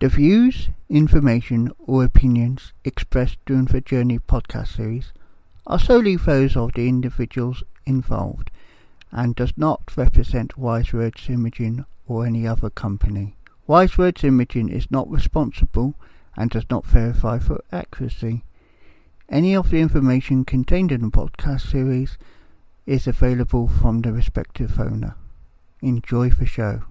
The views, information, or opinions expressed during the Journey podcast series are solely those of the individuals involved and does not represent Wise Words Imaging or any other company. Wise Words Imaging is not responsible and does not verify for accuracy. Any of the information contained in the podcast series is available from the respective owner. Enjoy the show.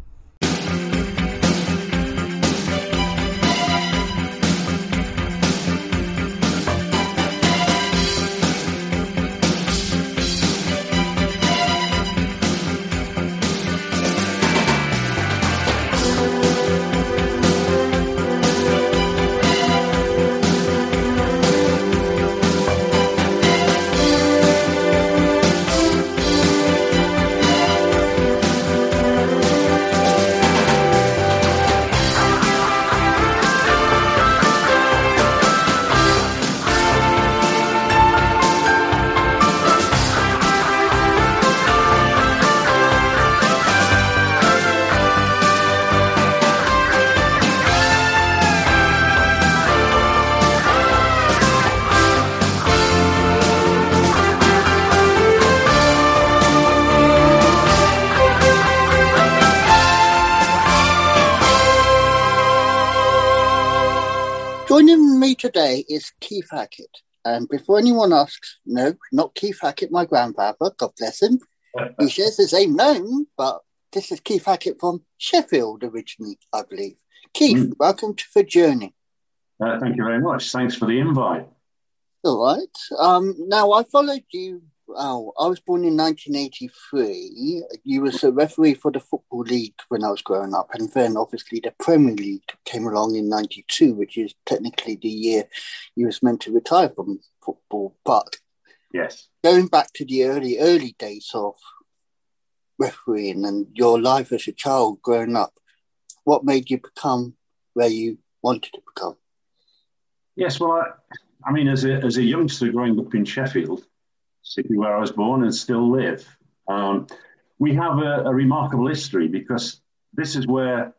Is Keith Hackett. And before anyone asks, no, not Keith Hackett, my grandfather, God bless him. he shares the same name, but this is Keith Hackett from Sheffield originally, I believe. Keith, Mm. welcome to the journey. Uh, thank you very much. Thanks for the invite. All right. Um, now, I followed you. Oh, I was born in 1983. You was a referee for the Football League when I was growing up. And then, obviously, the Premier League came along in 92, which is technically the year you was meant to retire from football. But Yes. going back to the early, early days of refereeing and your life as a child growing up, what made you become where you wanted to become? Yes. Well, I, I mean, as a, as a youngster growing up in Sheffield, city where I was born and still live, um, we have a, a remarkable history because this is where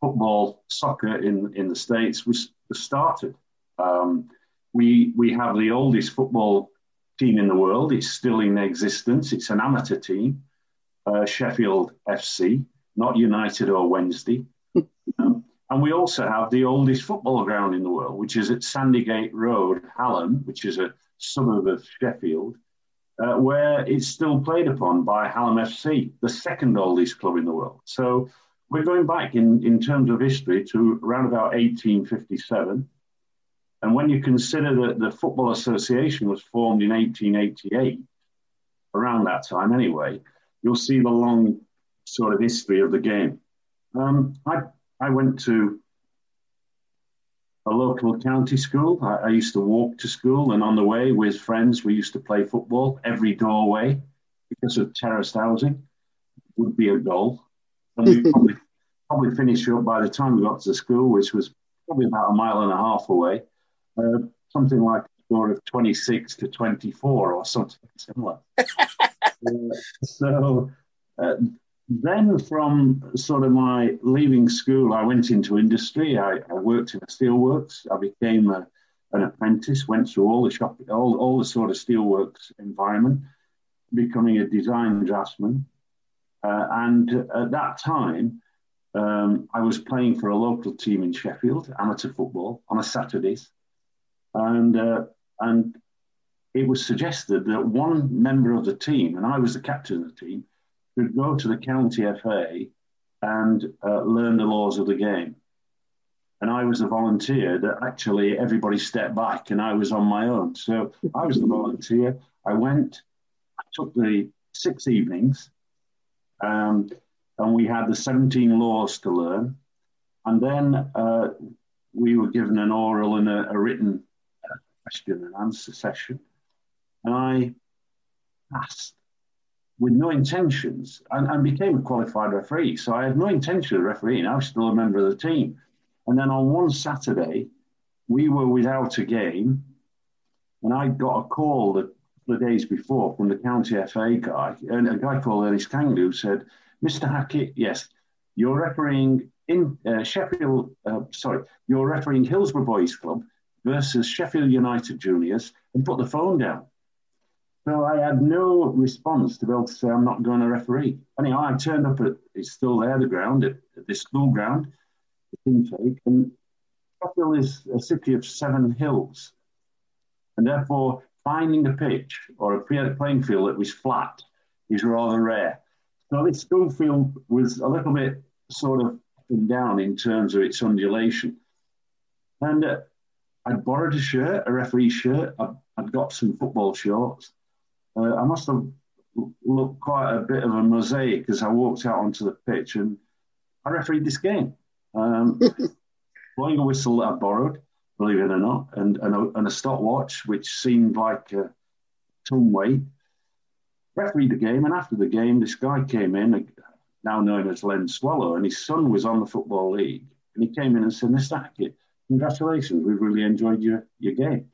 football, soccer in, in the States was, was started. Um, we, we have the oldest football team in the world. It's still in existence. It's an amateur team, uh, Sheffield FC, not United or Wednesday. Um, and we also have the oldest football ground in the world, which is at Sandygate Road, Hallam, which is a suburb of Sheffield, uh, where it's still played upon by Hallam FC, the second oldest club in the world. So we're going back in, in terms of history to around about 1857. And when you consider that the Football Association was formed in 1888, around that time anyway, you'll see the long sort of history of the game. Um, I, I went to a local county school. I, I used to walk to school, and on the way with friends, we used to play football. Every doorway, because of terraced housing, would be a goal. And we probably, probably finish up by the time we got to the school, which was probably about a mile and a half away, uh, something like a score of 26 to 24 or something similar. Uh, so uh, then, from sort of my leaving school, I went into industry. I, I worked in a steelworks. I became a, an apprentice. Went through all the shop, all, all the sort of steelworks environment, becoming a design draftsman. Uh, and at that time, um, I was playing for a local team in Sheffield, amateur football, on a Saturdays, and uh, and it was suggested that one member of the team, and I was the captain of the team, could go to the county FA and uh, learn the laws of the game. And I was a volunteer that actually everybody stepped back and I was on my own. So I was the volunteer. I went, I took the six evenings, um, and we had the 17 laws to learn. And then uh, we were given an oral and a, a written uh, question and answer session. And I passed with no intentions and, and became a qualified referee. So I had no intention of refereeing. I was still a member of the team. And then on one Saturday, we were without a game. And I got a call the, the days before from the county FA guy, and a guy called Ernest Kang who said, Mr. Hackett, yes, you're refereeing in uh, Sheffield, uh, sorry, you're refereeing Hillsborough Boys Club versus Sheffield United Juniors and put the phone down. So I had no response to be able to say I'm not going to referee. Anyhow, I turned up at it's still there, the ground at, at this school ground, the intake, and Sheffield is a city of seven hills, and therefore finding a pitch or a playing field that was flat is rather rare. So this school field was a little bit sort of up and down in terms of its undulation, and uh, I'd borrowed a shirt, a referee shirt. I'd, I'd got some football shorts uh, I must have looked quite a bit of a mosaic as I walked out onto the pitch and I refereed this game. Um, blowing a whistle that I borrowed, believe it or not, and, and, a, and a stopwatch, which seemed like a ton weight. Refereed the game, and after the game, this guy came in, now known as Len Swallow, and his son was on the Football League. And he came in and said, Mr. Hackett, congratulations, we've really enjoyed your, your game.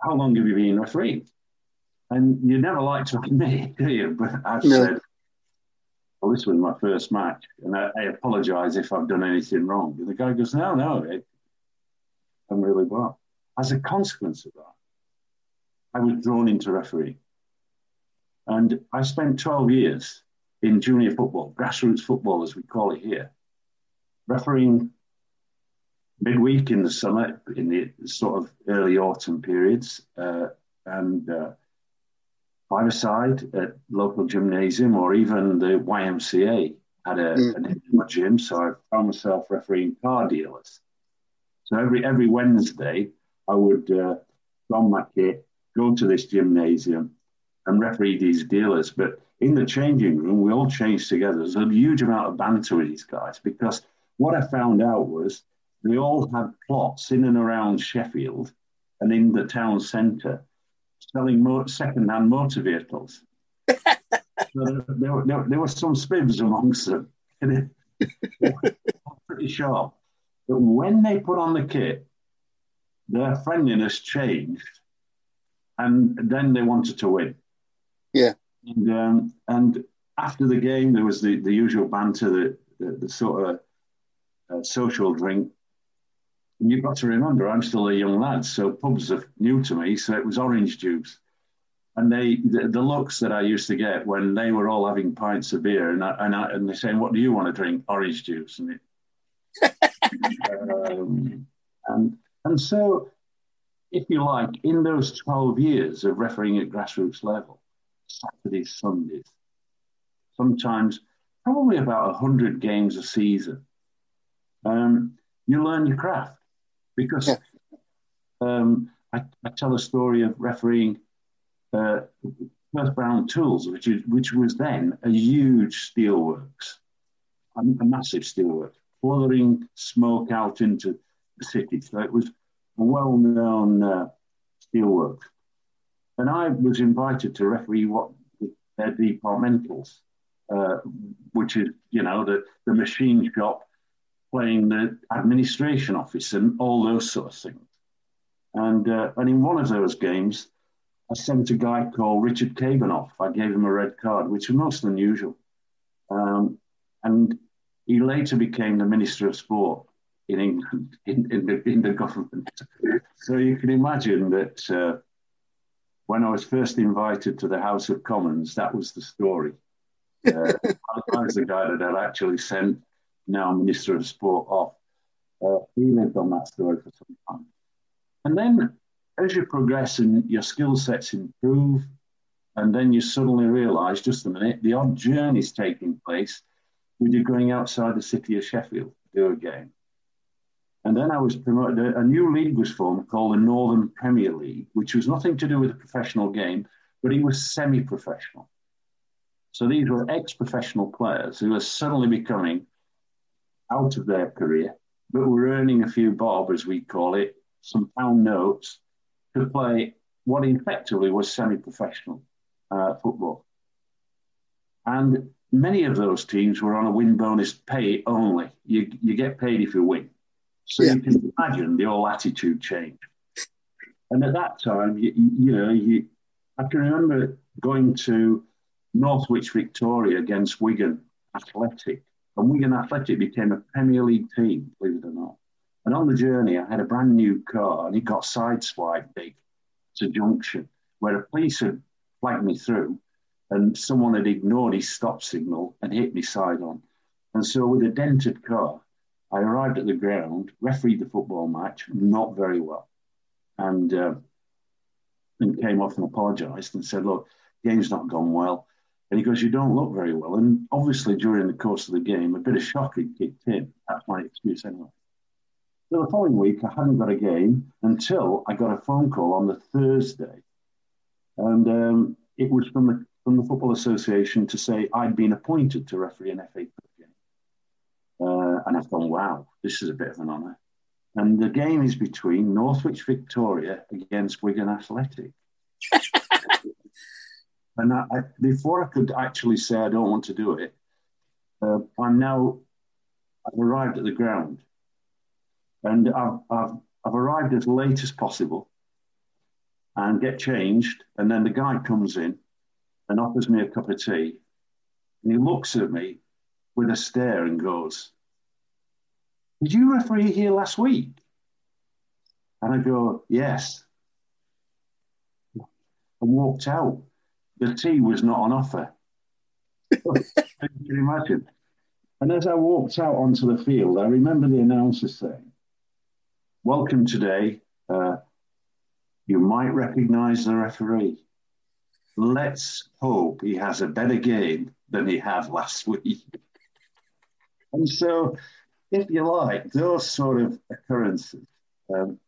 How long have you been refereeing? And you never like to admit, do you? But I've no. said, well, this was my first match, and I, I apologise if I've done anything wrong. And the guy goes, no, no, it, I'm really well. As a consequence of that, I was drawn into refereeing. And I spent 12 years in junior football, grassroots football, as we call it here, refereeing midweek in the summer, in the sort of early autumn periods, uh, and uh, five side at local gymnasium or even the YMCA had a, mm. an indoor gym. So I found myself refereeing car dealers. So every every Wednesday, I would uh, don my kit, go to this gymnasium, and referee these dealers. But in the changing room, we all changed together. There's a huge amount of banter with these guys because what I found out was they all had plots in and around Sheffield and in the town centre selling mo- second-hand motor vehicles. so there, there, there, there, were some spivs amongst them. pretty sharp. But when they put on the kit, their friendliness changed, and then they wanted to win. Yeah. And um, and after the game, there was the, the usual banter, the, the, the sort of uh, social drink and you've got to remember, I'm still a young lad, so pubs are new to me. So it was orange juice. And they, the, the looks that I used to get when they were all having pints of beer, and I, and, I, and they're saying, "What do you want to drink?" Orange juice, and it, um, and and so, if you like, in those twelve years of refereeing at grassroots level, Saturdays, Sundays, sometimes probably about hundred games a season, um, you learn your craft because yeah. um, I, I, tell a story of refereeing uh, Firth Brown Tools, which, is, which was then a huge steelworks, a, a massive steelworks, pouring smoke out into the city. So it was a well-known uh, steelworks. And I was invited to referee what their departmentals, uh, which is, you know, the, the machine shop playing the administration office and all those sort of things. And, uh, and in one of those games, I sent a guy called Richard Caborn off. I gave him a red card, which was most unusual. Um, and he later became the Minister of Sport in England, in, in, the, in the government. so you can imagine that uh, when I was first invited to the House of Commons, that was the story. Uh, I was the guy that had actually sent now Minister of Sport off. Uh, he lived on that story for some time. And then as you progress and your skill sets improve, and then you suddenly realize, just a minute, the odd journey is taking place with you going outside the city of Sheffield to do a game. And then I was promoted, a new league was formed called the Northern Premier League, which was nothing to do with a professional game, but it was semi professional. So these were ex professional players who were suddenly becoming out of their career, but were earning a few bob, as we call it, some pound notes to play what effectively was semi professional uh, football. And many of those teams were on a win bonus pay only. You, you get paid if you win. So yeah. you can imagine the whole attitude change. And at that time, you, you know, you, I can remember going to Northwich Victoria against Wigan Athletic And Wigan Athletic became a Premier League team, believe it or not. And on the journey, I had a brand new car and it got sideswiped big to Junction, where a police had flagged me through and someone had ignored his stop signal and hit me side on. And so, with a dented car, I arrived at the ground, refereed the football match, not very well, and uh, and came off and apologised and said, "Look, game's not gone well." And he goes, "You don't look very well." And obviously, during the course of the game, a bit of shock had kicked in. That's my excuse anyway. So the following week, I hadn't got a game until I got a phone call on the Thursday, and um, it was from the from the Football Association to say I'd been appointed to referee an FA Cup game, uh, and I've gone, wow, this is a bit of an honour. And the game is between Northwich Victoria against Wigan Athletic. and I, I, before I could actually say I don't want to do it, uh, I'm now I've arrived at the ground and I've, I've, I've arrived as late as possible and get changed. And then the guy comes in and offers me a cup of tea. And he looks at me with a stare and goes, Did you referee here last week? And I go, Yes. And walked out. The tea was not on offer. Can you imagine? And as I walked out onto the field, I remember the announcer saying, Welcome today. Uh, you might recognize the referee. Let's hope he has a better game than he had last week. And so, if you like, those sort of occurrences um,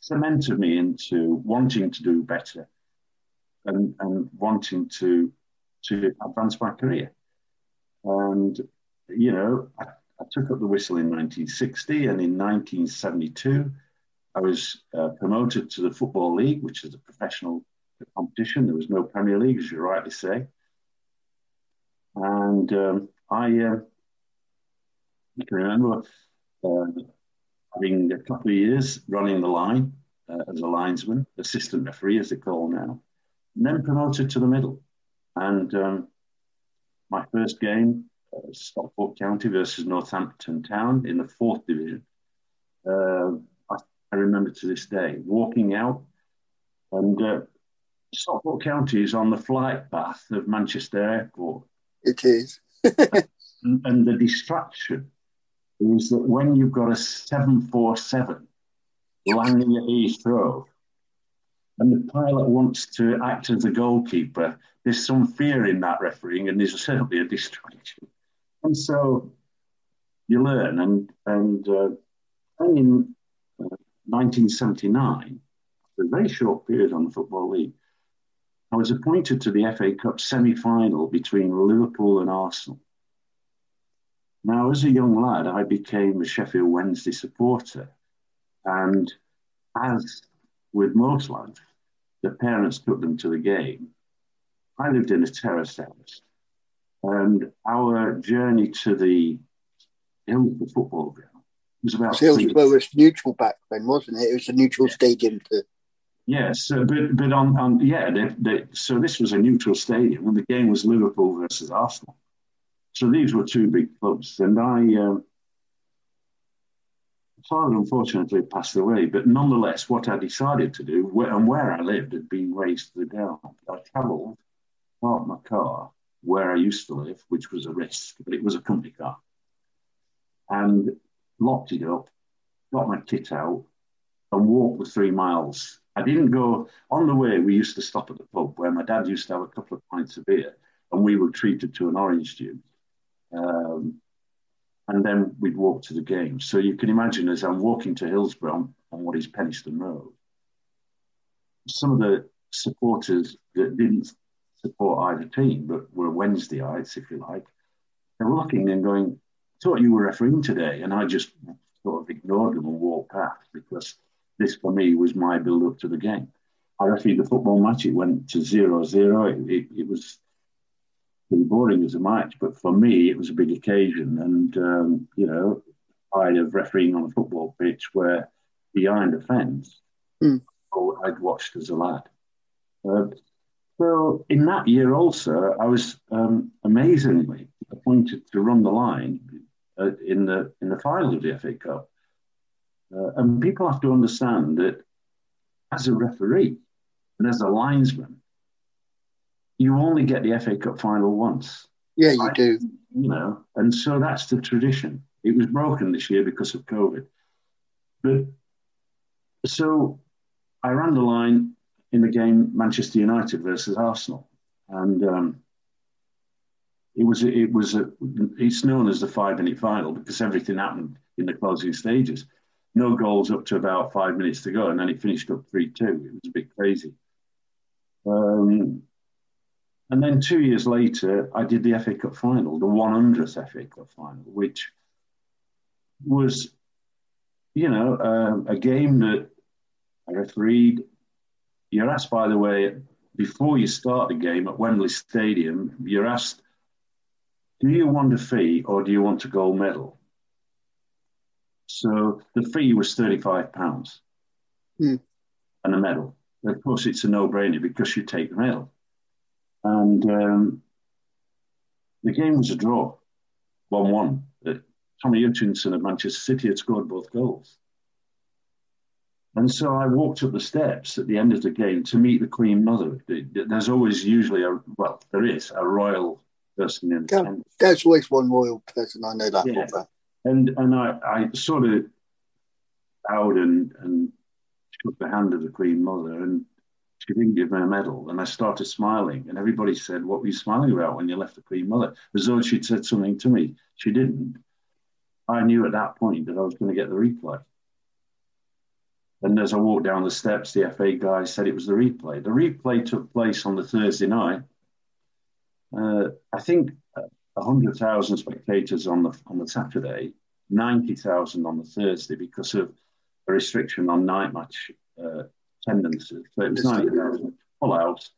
cemented me into wanting to do better and, and wanting to to advance my career. And, you know, I, I took up the whistle in 1960, and in 1972, I was uh, promoted to the Football League, which is a professional competition. There was no Premier League, as you rightly say. And um, I, uh, can remember uh, having a couple of years running the line uh, as a linesman, assistant referee, as they call now, and then promoted to the middle. And um, my first game uh, Stockport County versus Northampton Town in the fourth division. Uh, I, I, remember to this day walking out, and uh, Stockport County is on the flight path of Manchester Airport. It is. and, and the distraction is that when you've got a 747 landing at Heathrow, and the pilot wants to act as a goalkeeper, there's some fear in that refereeing, and there's certainly a distraction. And so you learn. And, and uh, in uh, 1979, a very short period on the Football League, I was appointed to the FA Cup semi final between Liverpool and Arsenal. Now, as a young lad, I became a Sheffield Wednesday supporter. And as with most lads, the parents took them to the game. I lived in a terrace house. And our journey to the Hillsborough football ground was about. Hillsborough was neutral back then, wasn't it? It was a neutral yeah. stadium to. Yes, uh, but but on, on yeah, they, they, so this was a neutral stadium, and the game was Liverpool versus Arsenal. So these were two big clubs, and I. Um, father unfortunately passed away, but nonetheless, what I decided to do and where I lived had been raised to the ground. I travelled, parked my car, where I used to live, which was a risk, but it was a company car. And locked it up, got my kit out, and walked the three miles. I didn't go on the way. We used to stop at the pub where my dad used to have a couple of pints of beer, and we were treated to an orange juice. Um, and then we'd walk to the game. So you can imagine as I'm walking to Hillsborough on, on what is Penistone Road, some of the supporters that didn't support either team, but were Wednesdayites, if you like. They were looking and going, thought you were refereeing today. And I just sort of ignored them and walked past because this for me was my build up to the game. I refereed the football match. It went to 0 0. It, it, it, was pretty boring as a match, but for me, it was a big occasion. And, um, you know, I have refereeing on a football pitch where behind a fence, mm. I'd watched as a lad. Uh, So in that year also, I was um, amazingly appointed to run the line uh, in the in the final of the FA Cup. Uh, and people have to understand that as a referee and as a linesman, you only get the FA Cup final once. Yeah, you do. You know, and so that's the tradition. It was broken this year because of COVID. But so I ran the line in the game Manchester United versus Arsenal, and um, it was it was a, it's known as the five minute final because everything happened in the closing stages. No goals up to about five minutes to go, and then it finished up three two. It was a bit crazy. Um, and then two years later, I did the FA Cup final, the 100th FA Cup final, which was, you know, uh, a game that I refereed. You're asked, by the way, before you start the game at Wembley Stadium, you're asked, do you want a fee or do you want a gold medal? So the fee was £35 Hmm. and a medal. Of course, it's a no brainer because you take the medal. And um, the game was a draw, 1 1. Tommy Hutchison of Manchester City had scored both goals. And so I walked up the steps at the end of the game to meet the Queen Mother. There's always usually a, well, there is a royal person in the Yeah. tent. There's always one royal person. I know that. Yeah. for. And and I, I sort of bowed and, and shook the hand of the Queen Mother, and she didn't give me a medal. And I started smiling, and everybody said, "What were you smiling about when you left the Queen Mother?" As though she'd said something to me. She didn't. I knew at that point that I was going to get the replay. And as I walked down the steps, the FA guy said it was the replay. The replay took place on the Thursday night. Uh, I think uh, 100,000 spectators on the on the Saturday, 90,000 on the Thursday because of a restriction on night match uh, attendances. So it was 90,000 full house.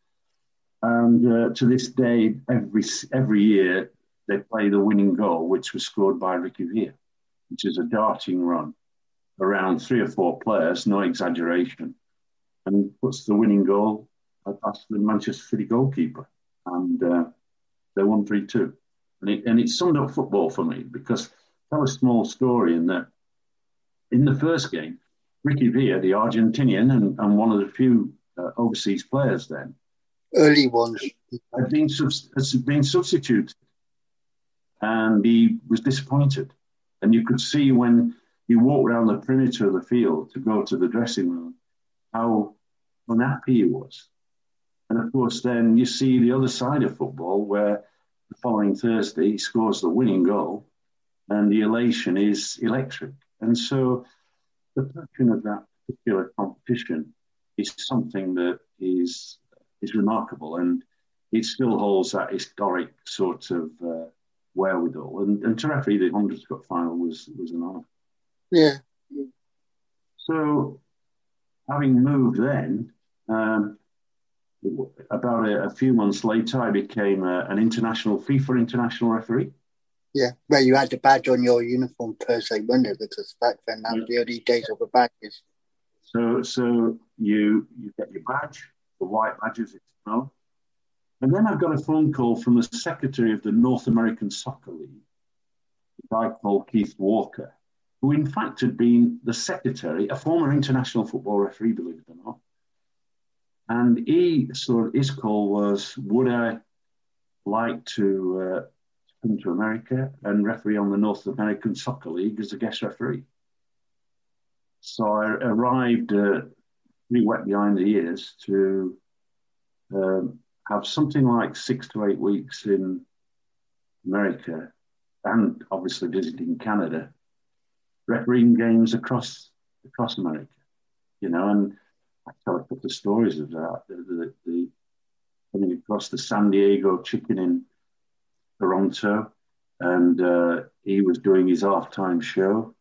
And uh, to this day, every every year they play the winning goal, which was scored by Ricky Villa, which is a darting run around three or four players, no exaggeration, and puts the winning goal past the Manchester City goalkeeper, and uh, they won three two and it, and it summed up football for me because tell a small story in that in the first game, Ricky Villa, the Argentinian and, and one of the few uh, overseas players then, Early ones. had been, subs- has been substituted and he was disappointed. And you could see when he walked around the perimeter of the field to go to the dressing room how unhappy he was. And of course, then you see the other side of football where the following Thursday he scores the winning goal and the elation is electric. And so the passion of that particular competition is something that is is remarkable and it still holds that historic sort of uh, wherewithal. And, and to referee the 100th Cup final was, was an honour. Yeah. So, having moved then, um, about a, a, few months later, I became a, an international FIFA international referee. Yeah, well, you had the badge on your uniform per se, wasn't it? Because back then, that was the early days of the badges. So, so you you get your badge, the white badges, it's known. And then I got a phone call from the secretary of the North American Soccer League, a guy called Keith Walker, who in fact had been the secretary, a former international football referee, believe it or not. And he sort of, his call was, would I like to uh, come to America and referee on the North American Soccer League as a guest referee? So I arrived uh, pretty wet behind the ears to um, have something like six to eight weeks in America and obviously visiting Canada, refereeing games across across America, you know, and I tell a couple of stories of that. The, the, the coming across the San Diego Chicken in Toronto, and uh, he was doing his halftime show.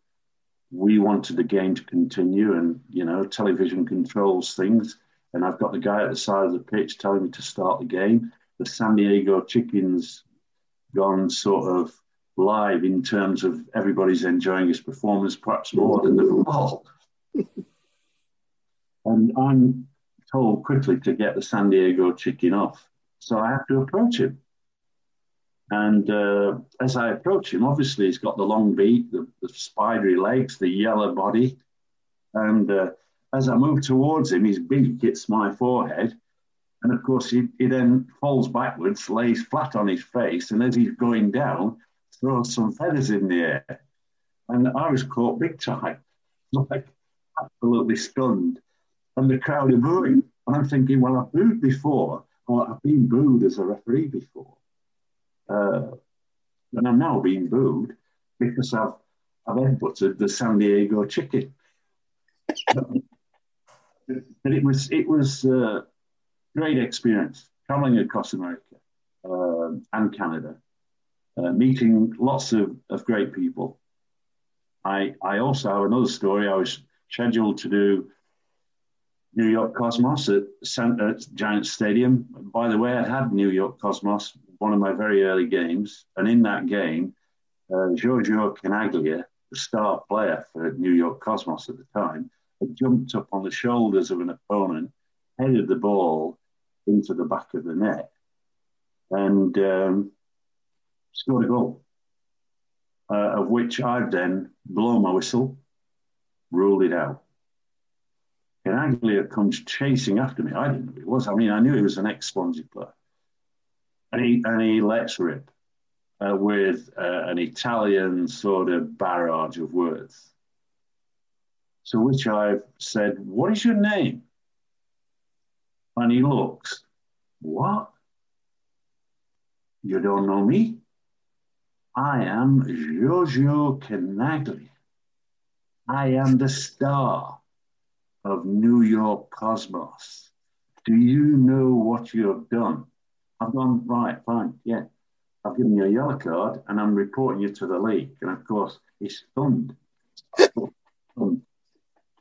We wanted the game to continue, and you know, television controls things. And I've got the guy at the side of the pitch telling me to start the game. The San Diego Chickens gone sort of live in terms of everybody's enjoying his performance, perhaps more than the football. and I'm told quickly to get the San Diego chicken off. So I have to approach him. And uh, as I approach him, obviously he's got the long beak, the, the spidery legs, the yellow body. And uh, as I move towards him, his beak hits my forehead. And of course, he, he then falls backwards, lays flat on his face, and as he's going down, throws some feathers in the air. And I was caught big time, like absolutely stunned. And the crowd are booing. And I'm thinking, well, I've booed before, or I've been booed as a referee before. Uh, and I'm now being booed because I've, I've headbutted the San Diego chicken. but it was it was a great experience traveling across America uh, and Canada, uh, meeting lots of, of great people. I I also have another story. I was scheduled to do New York Cosmos at, at Giant Stadium. By the way, I had New York Cosmos, one of my very early games, and in that game, uh, Giorgio Chinaglia, the star player for New York Cosmos at the time, had jumped up on the shoulders of an opponent, headed the ball into the back of the net, and um, scored a goal. Uh, of which I've then blown my whistle, ruled it out. And Chinaglia comes chasing after me. I didn't know who he was. I mean, I knew he was an ex-Swansea player. And he, and he lets rip uh, with uh, an Italian sort of barrage of words. To which I've said, What is your name? And he looks, What? You don't know me? I am Giorgio Chinaglia. I am the star of New York Cosmos. Do you know what you have done? I've gone, right, fine, yeah. I've given you a yellow card and I'm reporting you to the league. And of course, he's stunned.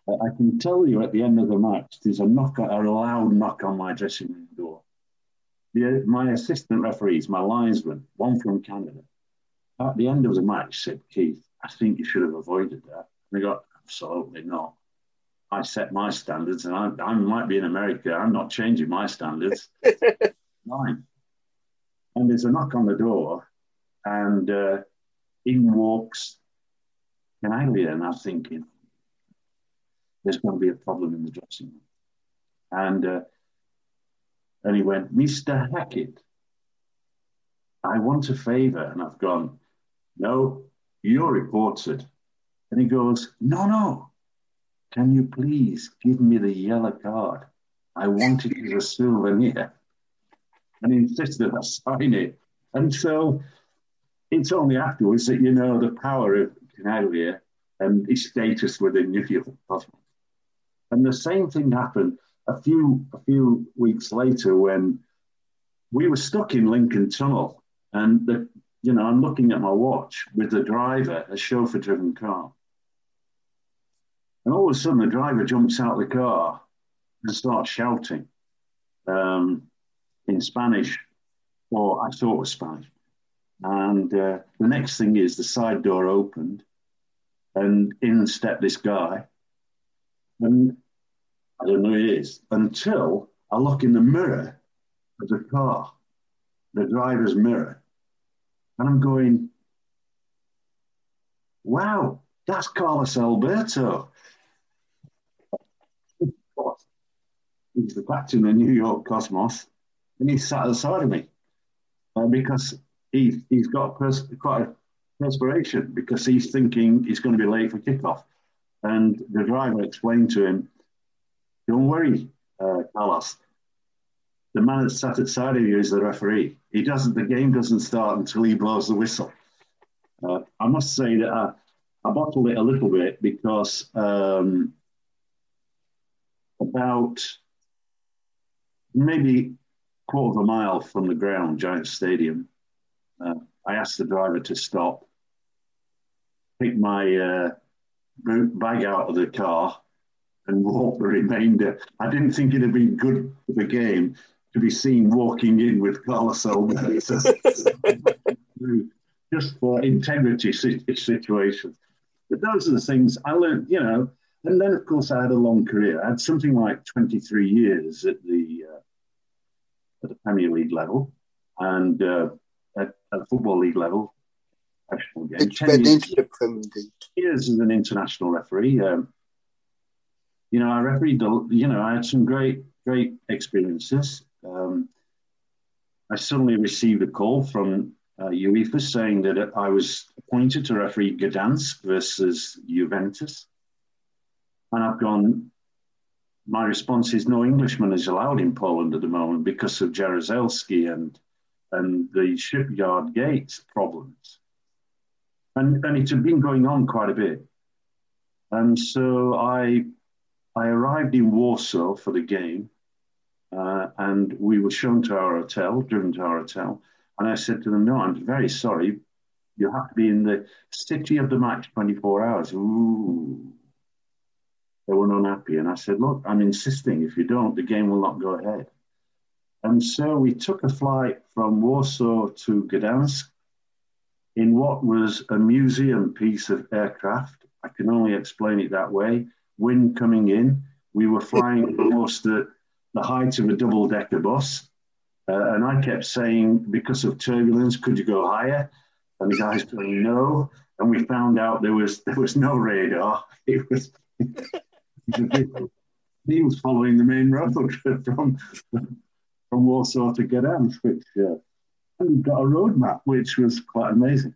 I can tell you at the end of the match, there's a knock, a loud knock on my dressing room door. The, my assistant referees, my linesman, one from Canada, at the end of the match said, Keith, I think you should have avoided that. And I got, absolutely not. I set my standards, and I, I might be in America. I'm not changing my standards. Fine. And there's a knock on the door, and uh, in walks Chinaglia, and I'm thinking, there's going to be a problem in the dressing room. And uh, and he went, Mr. Hackett, I want a favour. And I've gone, no, you're reported. And he goes, no, no, can you please give me the yellow card? I want it as a souvenir. And insisted I sign it. And so it's only afterwards that you know the power of Chinaglia and his status within New York Cosmos. And the same thing happened a few a few weeks later when we were stuck in Lincoln Tunnel, and the you know I'm looking at my watch with the driver, a chauffeur-driven car, and all of a sudden the driver jumps out of the car and starts shouting um, in Spanish, or I thought was Spanish. And uh, the next thing is the side door opened, and in stepped this guy and I don't know who he is until I look in the mirror of the car, the driver's mirror, and I'm going, wow, that's Carlos Alberto. He's the captain of the New York Cosmos, and he's sat at the side of me uh, because he, he's got pers- quite a perspiration because he's thinking he's going to be late for kickoff. And the driver explained to him, Don't worry, uh, Carlos. The man that sat at the side of you is the referee. He doesn't. The game doesn't start until he blows the whistle. Uh, I must say that I, I, bottled it a little bit because um, about maybe quarter of a mile from the ground, Giant Stadium, uh, I asked the driver to stop, pick my uh, bag out of the car and walk the remainder. I didn't think it'd be good for the game to be seen walking in with Carlos Alberto. just for integrity situations. But those are the things I learned, you know, And then, of course, I had a long career. I had something like 23 years at the uh, at the Premier League level and uh, at, at football league level, professional game. It's been into the Premier League. Years as an international referee. Um, you know, I refereed. You know, I had some great, great experiences. Um, I suddenly received a call from uh, UEFA saying that I was appointed to referee Gdansk versus Juventus. And I've gone, my response is no Englishman is allowed in Poland at the moment because of Jaruzelski and, and the shipyard gates problems. And, and it had been going on quite a bit. And so I, I arrived in Warsaw for the game uh, and we were shown to our hotel, driven to our hotel. And I said to them, No, I'm very sorry. You have to be in the city of the match 24 hours. Ooh. They were unhappy. And I said, Look, I'm insisting. If you don't, the game will not go ahead. And so we took a flight from Warsaw to Gdansk in what was a museum piece of aircraft. I can only explain it that way. Wind coming in. We were flying almost at the height of a double decker bus. Uh, and I kept saying, because of turbulence, could you go higher? And the guys going, no. And we found out there was there was no radar. It was he was following the main road from from Warsaw to Gdansk, which uh, got a road map, which was quite amazing.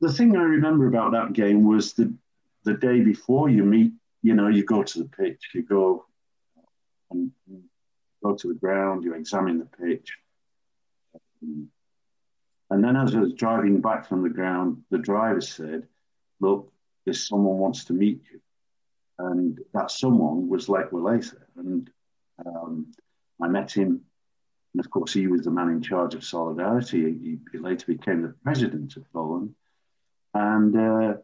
The thing I remember about that game was the the day before you meet, you know, you go to the pitch, you go and go to the ground, you examine the pitch. And then as I was driving back from the ground, the driver said, look, there's someone wants to meet you. And that someone was Lech Walesa. And um, I met him. And of course, he was the man in charge of Solidarity. He, he later became the president of Poland. And uh,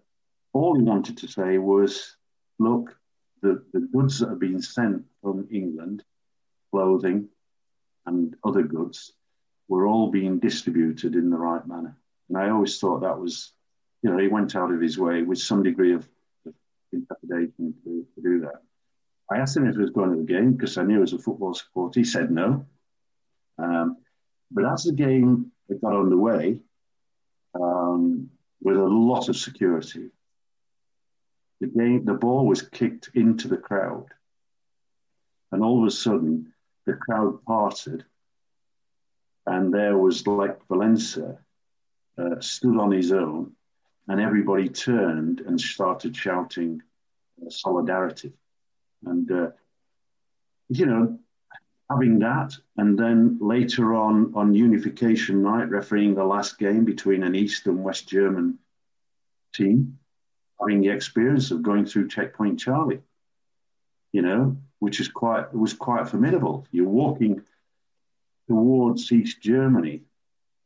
all he wanted to say was, look, the, the goods that have been sent from England, clothing and other goods, were all being distributed in the right manner. And I always thought that was, you know, he went out of his way with some degree of, to, to do that. I asked him if he was going to the game because I knew he was a football supporter. He said no. Um, but as the game got underway, um, with a lot of security, the game, the ball was kicked into the crowd, and all of a sudden the crowd parted, and there was Lech Walesa uh, stood on his own, and everybody turned and started shouting solidarity, and uh, you know. Having that, and then later on on unification night, refereeing the last game between an East and West German team, having the experience of going through checkpoint Charlie, you know, which is quite was quite formidable. You're walking towards East Germany,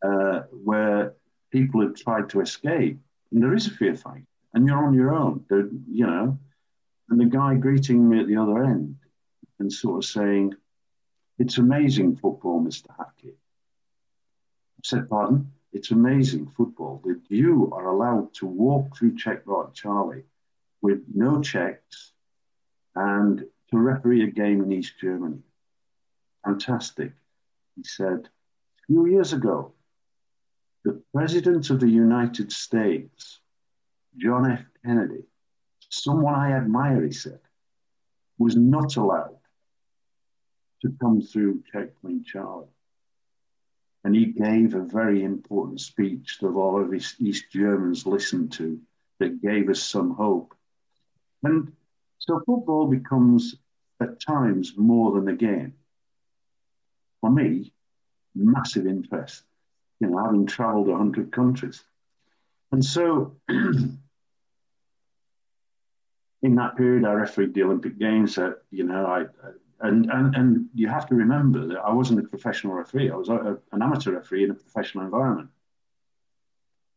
uh, where people have tried to escape, and there is a fear fight, and you're on your own. you know, and the guy greeting me at the other end and sort of saying, "It's amazing football, Mister Hackett." I said, "Pardon." It's amazing football that you are allowed to walk through Checkpoint Charlie with no checks and to referee a game in East Germany. Fantastic. He said, a few years ago, the President of the United States, John F. Kennedy, someone I admire, he said, was not allowed to come through Checkpoint Charlie. And he gave a very important speech that all of his East Germans listened to that gave us some hope. And so football becomes at times more than a game. For me, massive interest, you know, having traveled 100 countries. And so in that period, I refereed the Olympic Games. You know, I, and, and, and you have to remember that I wasn't a professional referee. I was a, an amateur referee in a professional environment.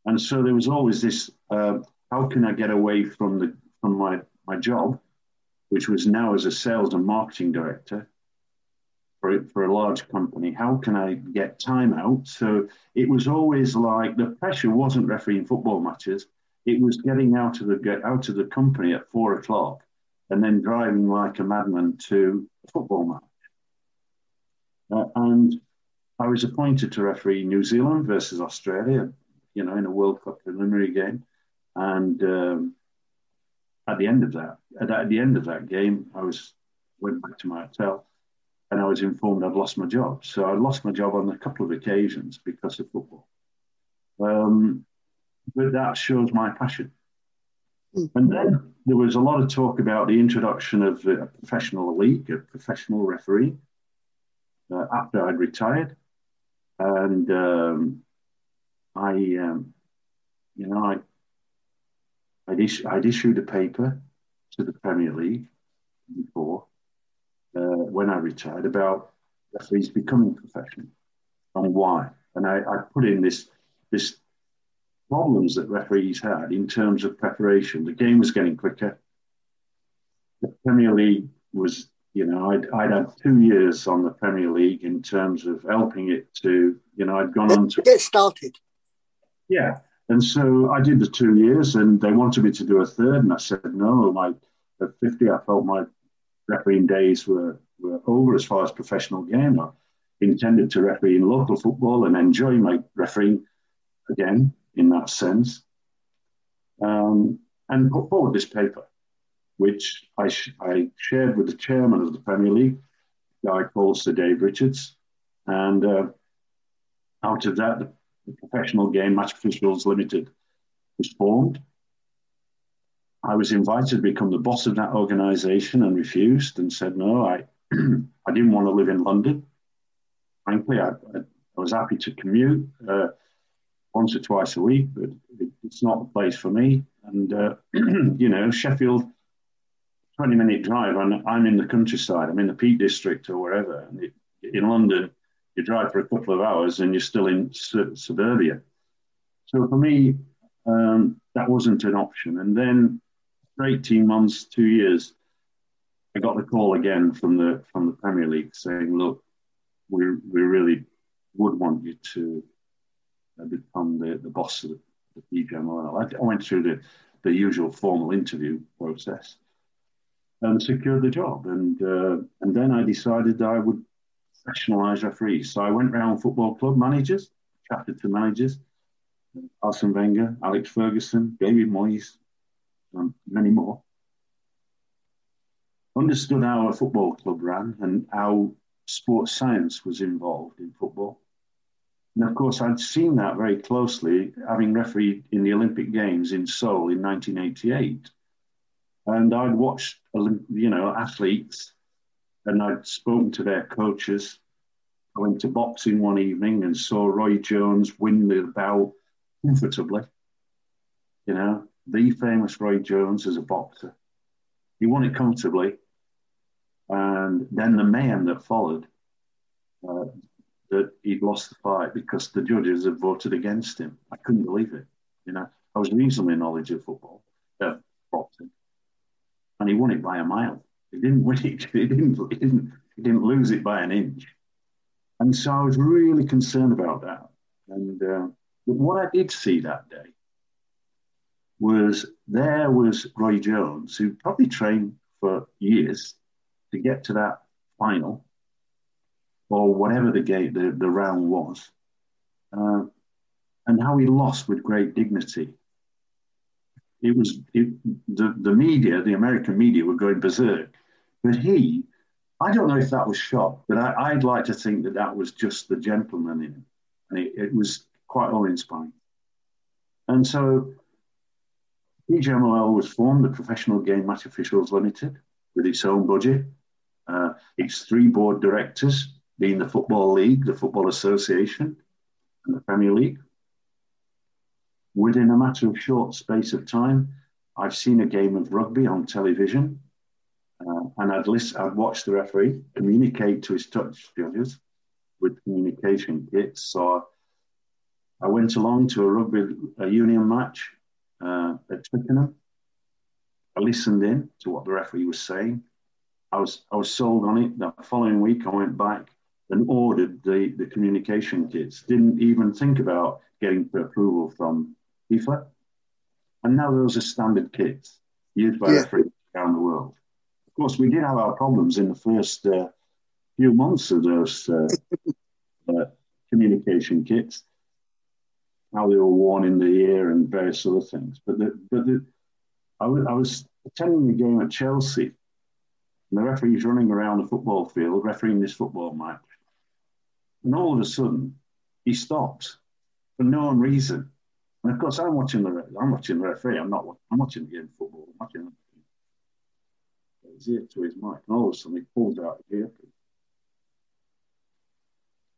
And so there was always this, uh, how can I get away from the from my, my job, which was now as a sales and marketing director for, for a large company? How can I get time out? So it was always like the pressure wasn't refereeing football matches. It was getting out of the out of the company at four o'clock and then driving like a madman to a football match. Uh, and I was appointed to referee New Zealand versus Australia, you know, in a World Cup preliminary game. And um, at the end of that, at the end of that game, I was went back to my hotel, and I was informed I'd lost my job. So I lost my job on a couple of occasions because of football. Um, but that shows my passion. Mm. And then there was a lot of talk about the introduction of a professional league, a professional referee, uh, after I'd retired. And um, I, um, you know, I, I'd, is- I'd, issued a paper to the Premier League before uh, when I retired about referees becoming professional and why. And I, I put in this this problems that referees had in terms of preparation. The game was getting quicker. The Premier League was, you know, I'd, I'd had two years on the Premier League in terms of helping it to, you know, I'd gone on to get started. Yeah. And so I did the two years and they wanted me to do a third. And I said, no, my, at 50, I felt my refereeing days were, were over as far as professional game. I intended to referee in local football and enjoy my refereeing again in that sense, um, and put forward this paper, which I, sh- I, shared with the chairman of the Premier League, a guy called Sir Dave Richards. And uh, out of that, the, Professional Game Match Officials Limited was formed. I was invited to become the boss of that organization and refused and said, no, I, I didn't want to live in London. Frankly, I, I, I was happy to commute. Uh, once or twice a week, but it, it's not the place for me. And, uh, you know, Sheffield, 20 minute drive, and I'm in the countryside, I'm in the Peak District or wherever. And it, in London, you drive for a couple of hours and you're still in su- suburbia. So for me, um, that wasn't an option. And then for 18 months, two years, I got the call again from the from the Premier League saying, look, we, we really would want you to I become the, the boss of the, the. I, I went through the, the usual formal interview process and secured the job. And uh, and then I decided that I would professionalise referees. So I went around football club managers, chatted to managers, Arsene Wenger, Alex Ferguson, David Moyes, and many more. Understood how a football club ran and how sports science was involved in football. And of course, I'd seen that very closely, having refereed in the Olympic Games in Seoul in 1988. And I'd watched, you know, athletes and I'd spoken to their coaches. I went to boxing one evening and saw Roy Jones win the bout comfortably. You know, the famous Roy Jones as a boxer. He won it comfortably. And then the mayhem that followed, uh, that he'd lost the fight because the judges had voted against him. I couldn't believe it. You know, I was reasonably knowledgeable of football, uh, boxing, and he won it by a mile. He didn't win it. He didn't. He didn't. He didn't lose it by an inch. And so I was really concerned about that. And uh, what I did see that day was there was Roy Jones, who probably trained for years to get to that final or whatever the game, the, the round was, uh, and how he lost with great dignity. It was it, the, the media, the American media were going berserk. But he, I don't know if that was shot, but I, would like to think that that was just the gentleman in him. And it, it was quite awe inspiring. And so PGMOL was formed, the Professional Game Match Officials Limited, with its own budget, uh, its three board directors, being the Football League, the Football Association, and the Premier League. Within a matter of short space of time, I've seen a game of rugby on television, uh, and I'd list, I'd watch the referee communicate to his touch judges with communication kits. So I went along to a rugby a union match uh, at Twickenham. I listened in to what the referee was saying. I was I was sold on it. The following week, I went back and ordered the, the communication kits, didn't even think about getting the approval from FIFA. And now those are standard kits used by yeah. referees around the world. Of course, we did have our problems in the first uh, few months of those uh, uh, communication kits, how they were worn in the ear and various other things. But, the, but the, I, was, was attending the game at Chelsea, and the referee's running around the football field, refereeing this football match. And all of a sudden, he stops for no reason. And of course, I'm watching the I'm watching the referee. I'm not. I'm watching the game football. I'm watching his ear to his mic, and all of a sudden he pulls out the earpiece.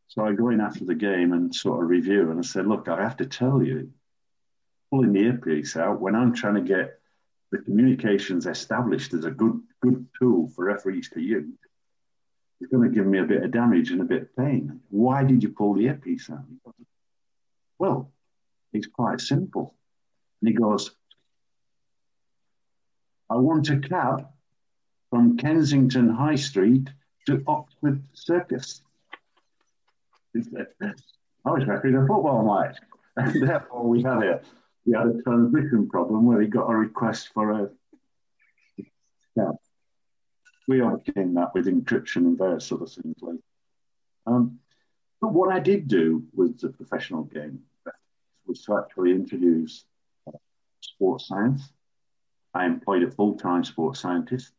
So I go in after the game and sort of review, and I said, "Look, I have to tell you, pulling the earpiece out when I'm trying to get the communications established as a good good tool for referees to use, is going to give me a bit of damage and a bit of pain. Why did you pull the earpiece out?" Well, it's quite simple. And he goes, I want a cab from Kensington High Street to Oxford Circus. I was refereeing a football match. And therefore, we had a we had a transmission problem where he got a request for a cab. We overcame that with encryption and various other things later. Um, but what I did do with the professional game was to actually introduce uh, sports science. I employed a full-time sports scientist,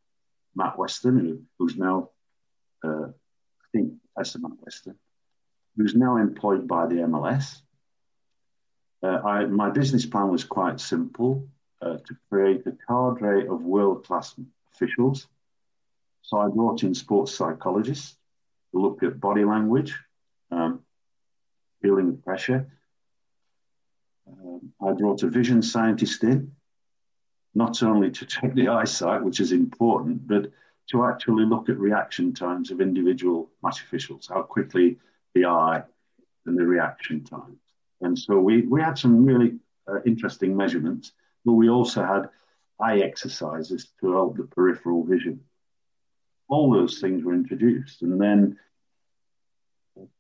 Matt Weston, who, who's now, uh, I think that's Matt Weston, who's now employed by the MLS. Uh, I, my business plan was quite simple uh, to create a cadre of world-class officials. So I brought in sports psychologists to look at body language, um, feeling pressure, um, I brought a vision scientist in, not only to check the eyesight, which is important, but to actually look at reaction times of individual match officials, how quickly the eye and the reaction times. And so we, we had some really uh, interesting measurements, but we also had eye exercises to help the peripheral vision. All those things were introduced. And then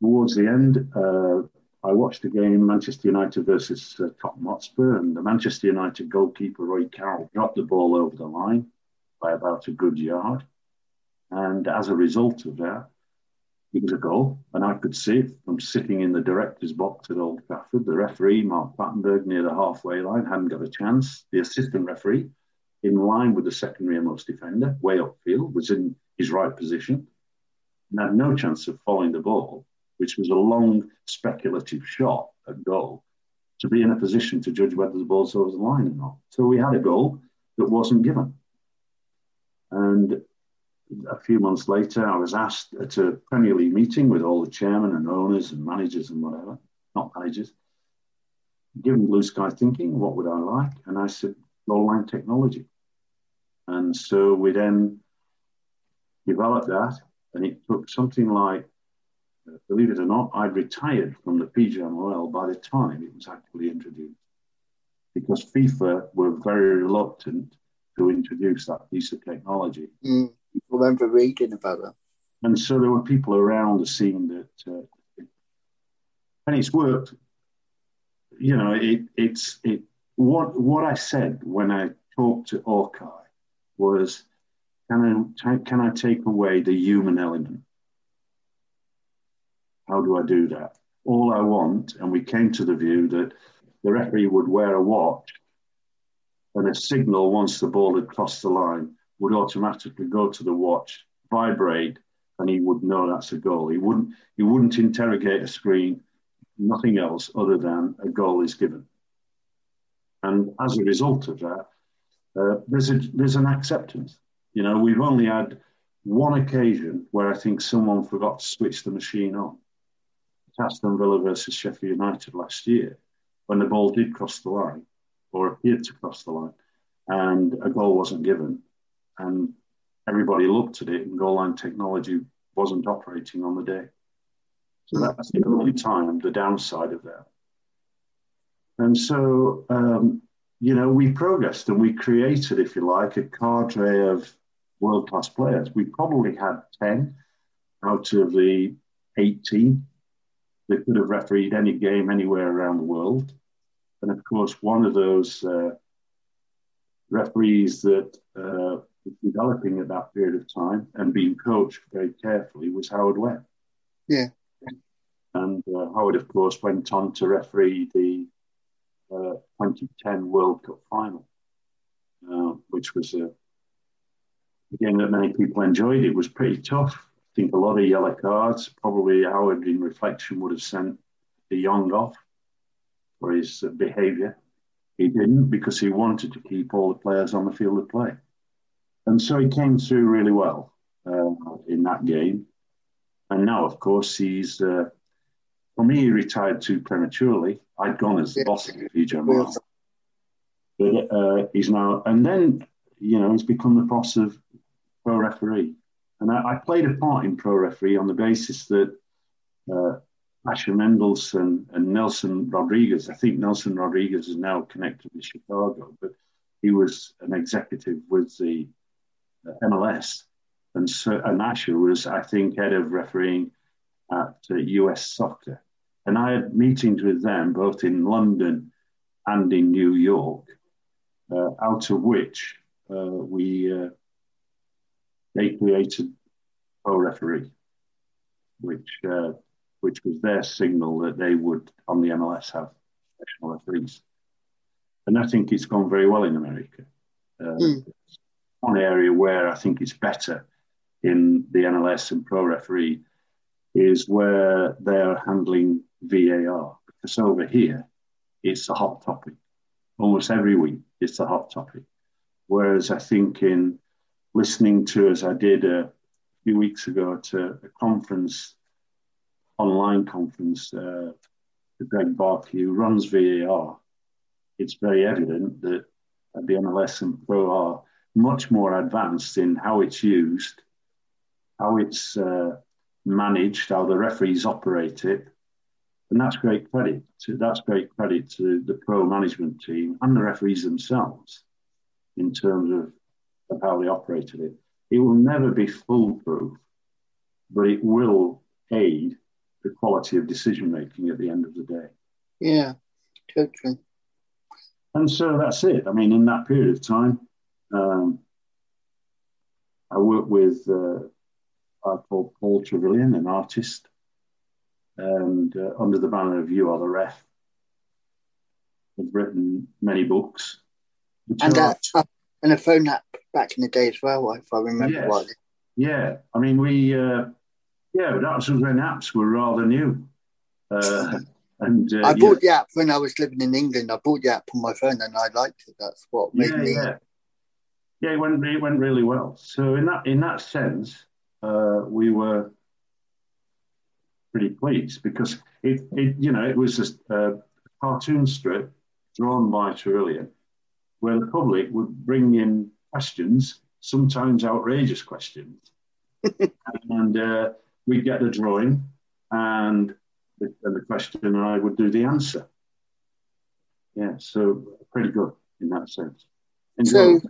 towards the end, uh, I watched a game, Manchester United versus uh, Tottenham Hotspur, and the Manchester United goalkeeper, Roy Carroll, dropped the ball over the line by about a good yard. And as a result of that, it was a goal. And I could see it from sitting in the director's box at Old Trafford. The referee, Mark Clattenburg, near the halfway line, hadn't got a chance. The assistant referee, in line with the second rearmost defender, way upfield, was in his right position and had no chance of following the ball which was a long speculative shot at goal, to be in a position to judge whether the ball's over the line or not. So we had a goal that wasn't given. And a few months later, I was asked at a Premier League meeting with all the chairmen and owners and managers and whatever, not managers, given blue sky thinking, what would I like? And I said, goal line technology. And so we then developed that, and it took something like believe it or not, I'd retired from the PGMOL by the time it was actually introduced because FIFA were very reluctant to introduce that piece of technology. Mm, I remember reading about that. And so there were people around the scene that, uh, it, and it's worked. You know, it, it's it. What what I said when I talked to Hawkeye was, can I can I take away the human element? How do I do that? All I want, and we came to the view that the referee would wear a watch and a signal once the ball had crossed the line would automatically go to the watch, vibrate, and he would know that's a goal. He wouldn't he wouldn't interrogate a screen, nothing else other than a goal is given. And as a result of that, uh, there's a, there's an acceptance. You know, we've only had one occasion where I think someone forgot to switch the machine on. Aston Villa versus Sheffield United last year, when the ball did cross the line, or appeared to cross the line, and a goal wasn't given, and everybody looked at it, and goal line technology wasn't operating on the day. So that's the only time the downside of that. And so, um, you know, we progressed and we created, if you like, a cadre of world class players. We probably had 10 out of the 18 that could have refereed any game anywhere around the world. And of course, one of those uh, referees that uh, developing at that period of time and being coached very carefully was Howard Webb. Yeah. And uh, Howard, of course, went on to referee the uh, 2010 World Cup final, uh, which was a game that many people enjoyed. It was pretty tough. I think a lot of yellow cards. Probably Howard, in reflection, would have sent De Jong off for his behaviour. He didn't because he wanted to keep all the players on the field of play. And so he came through really well uh, in that game. And now, of course, he's, uh, for me, he retired too prematurely. I'd gone as the boss of PJ But uh, he's now, and then, you know, he's become the boss of pro referee. And I, I played a part in pro referee on the basis that uh, Asher Mendelson and Nelson Rodriguez, I think Nelson Rodriguez is now connected with Chicago, but he was an executive with the MLS. And, so, and Asher was, I think, head of refereeing at uh, US Soccer. And I had meetings with them both in London and in New York, uh, out of which uh, we uh, they created pro referee, which uh, which was their signal that they would on the MLS have professional referees. And I think it's gone very well in America. Mm one area where I think it's better in the MLS and pro referee is where they're handling VAR. Because over here, it's a hot topic. Almost every week, it's a hot topic. Whereas I think in listening to, as I did a few weeks ago, to a conference, online conference, uh, Greg Barkey, who runs VAR, it's very evident that the MLS and Pro are much more advanced in how it's used, how it's uh, managed, how the referees operate it. And that's great credit. To, that's great credit to the pro management team and the referees themselves in terms of, of how they operated it. It will never be foolproof, but it will aid the quality of decision making at the end of the day. Yeah, totally. And so that's it. I mean, in that period of time, um, I worked with uh, I called Paul Trevelyan, an artist, and uh, under the banner of You Are the Ref, I've written many books. And, uh, and a phone app back in the day as well, if I remember yes. rightly. Yeah, I mean, we, uh, yeah, but that was when apps were rather new. Uh, and uh, I bought yeah. the app when I was living in England. I bought the app on my phone and I liked it. That's what made yeah, me. Yeah yeah, it went it went really well. So in that in that sense, uh, we were pretty pleased because it, it you know it was a, a cartoon strip drawn by Trevelyan, where the public would bring in questions, sometimes outrageous questions, and uh, we'd get the drawing and the, and the question, and I would do the answer. Yeah, so pretty good in that sense. Enjoy. So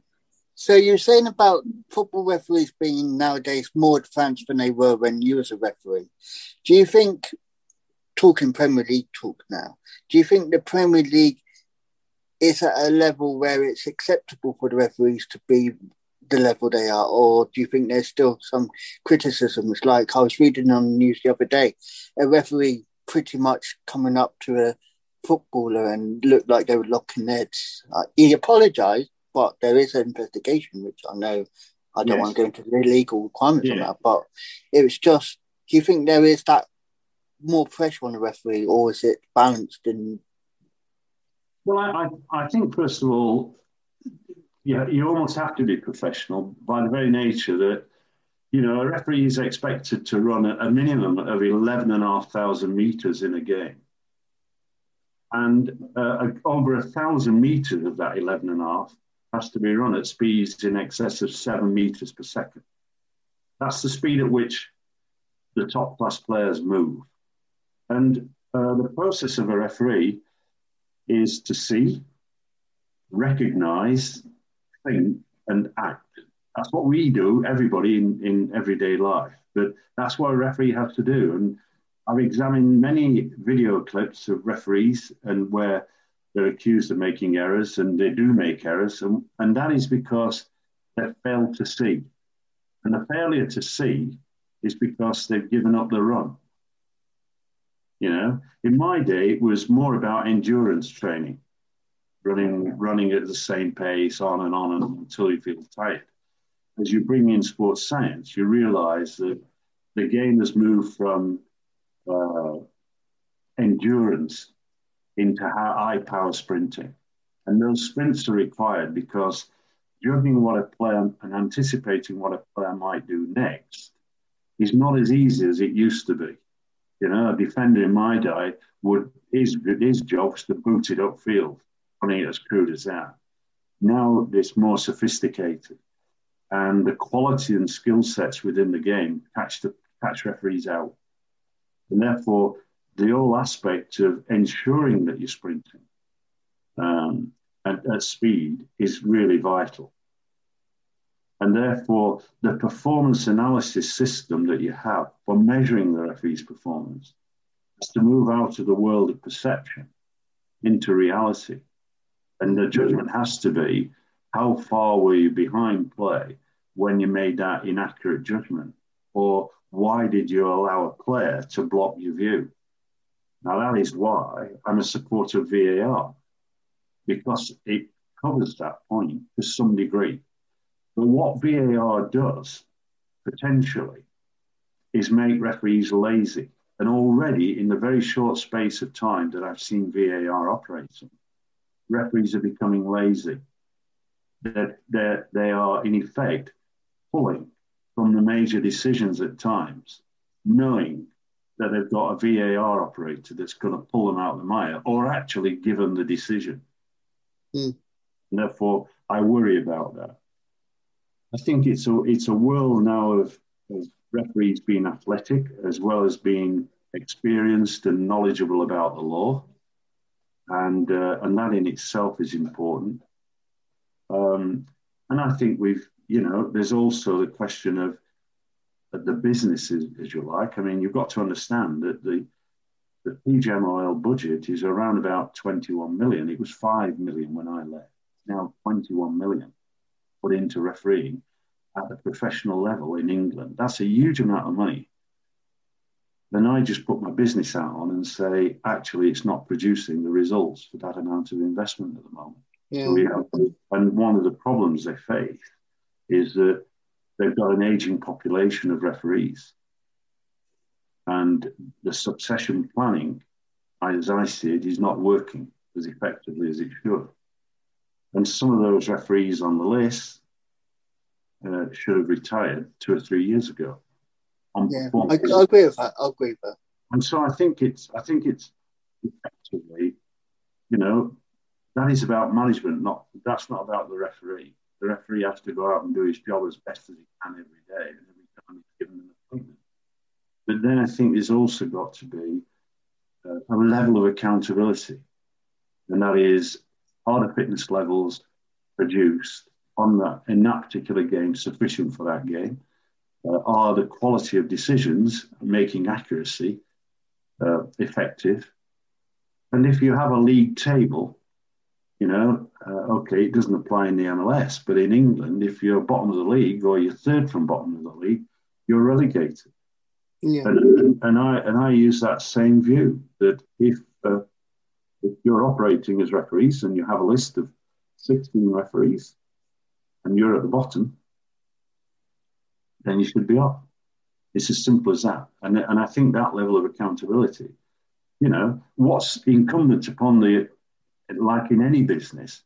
so you're saying about football referees being nowadays more advanced than they were when you was a referee. Do you think, talking Premier League talk now, do you think the Premier League is at a level where it's acceptable for the referees to be the level they are, or do you think there's still some criticisms? Like I was reading on the news the other day, a referee pretty much coming up to a footballer and looked like they were locking heads. Uh, he apologised, but there is an investigation, which I know I don't yes. want to go into the legal requirements yeah. on that, but it was just, do you think there is that more pressure on the referee or is it balanced in? Well, I, I, think, first of all, yeah, you almost have to be professional by the very nature that, you know, a referee is expected to run a, minimum of 11,500 meters in a game. And uh, over a thousand meters of that 11 and a half has to be run at speeds in excess of seven meters per second. That's the speed at which the top class players move. And uh, the process of a referee is to see, recognize, think, and act. That's what we do, everybody in, in everyday life. But that's what a referee has to do. And I've examined many video clips of referees and where they're accused of making errors, and they do make errors, and, and that is because they've failed to see. And the failure to see is because they've given up the run. You know, in my day, it was more about endurance training, running, running at the same pace, on and on and until you feel tired. As you bring in sports science, you realize that the game has moved from uh, endurance into high power sprinting. And those sprints are required because judging what a player and anticipating what a player might do next is not as easy as it used to be. You know, a defender in my day would his his job was to boot it upfield, putting it as crude as that. Now it's more sophisticated, and the quality and skill sets within the game catch the catch referees out, and therefore the whole aspect of ensuring that you're sprinting um, at, at speed is really vital. And therefore, the performance analysis system that you have for measuring the referee's performance has to move out of the world of perception into reality. And the judgment has to be how far were you behind play when you made that inaccurate judgment? Or why did you allow a player to block your view? Now, that is why I'm a supporter of VAR, because it covers that point to some degree. But what VAR does, potentially, is make referees lazy. And already, in the very short space of time that I've seen VAR operating, referees are becoming lazy. That they're, they are, in effect, pulling from the major decisions at times, knowing that they've got a VAR operator that's going to pull them out of the mire or actually give them the decision. Mm. Therefore, I worry about that. I think it's a, it's a world now of, of referees being athletic as well as being experienced and knowledgeable about the law. And, uh, and that in itself is important. Um, and I think we've, you know, there's also the question of the business, as you like. I mean, you've got to understand that the the PGMOL budget is around about 21 million. It was 5 million when I left. Now 21 million put into refereeing at the professional level in England. That's a huge amount of money. Then I just put my business out on and say, actually, it's not producing the results for that amount of investment at the moment. Yeah. So have, and one of the problems they face is that they've got an aging population of referees. And the succession planning, as I see it, is not working as effectively as it should. And some of those referees on the list uh, should have retired two or three years ago. yeah, I, I, agree with that. I agree with that. And so I think it's, I think it's effectively, you know, that is about management. Not that's not about the referee the referee has to go out and do his job as best as he can every day and every time he's given an appointment. But then I think there's also got to be uh, a level of accountability, and that is are the fitness levels produced on that in that particular game sufficient for that game? Uh, are the quality of decisions making accuracy uh, effective? And if you have a league table you know, uh, okay, it doesn't apply in the MLS, but in England, if you're bottom of the league or you're third from bottom of the league, you're relegated. Yeah. And, and I and I use that same view that if uh, if you're operating as referees and you have a list of 16 referees and you're at the bottom, then you should be up. It's as simple as that. And, and I think that level of accountability, you know, what's incumbent upon the like in any business,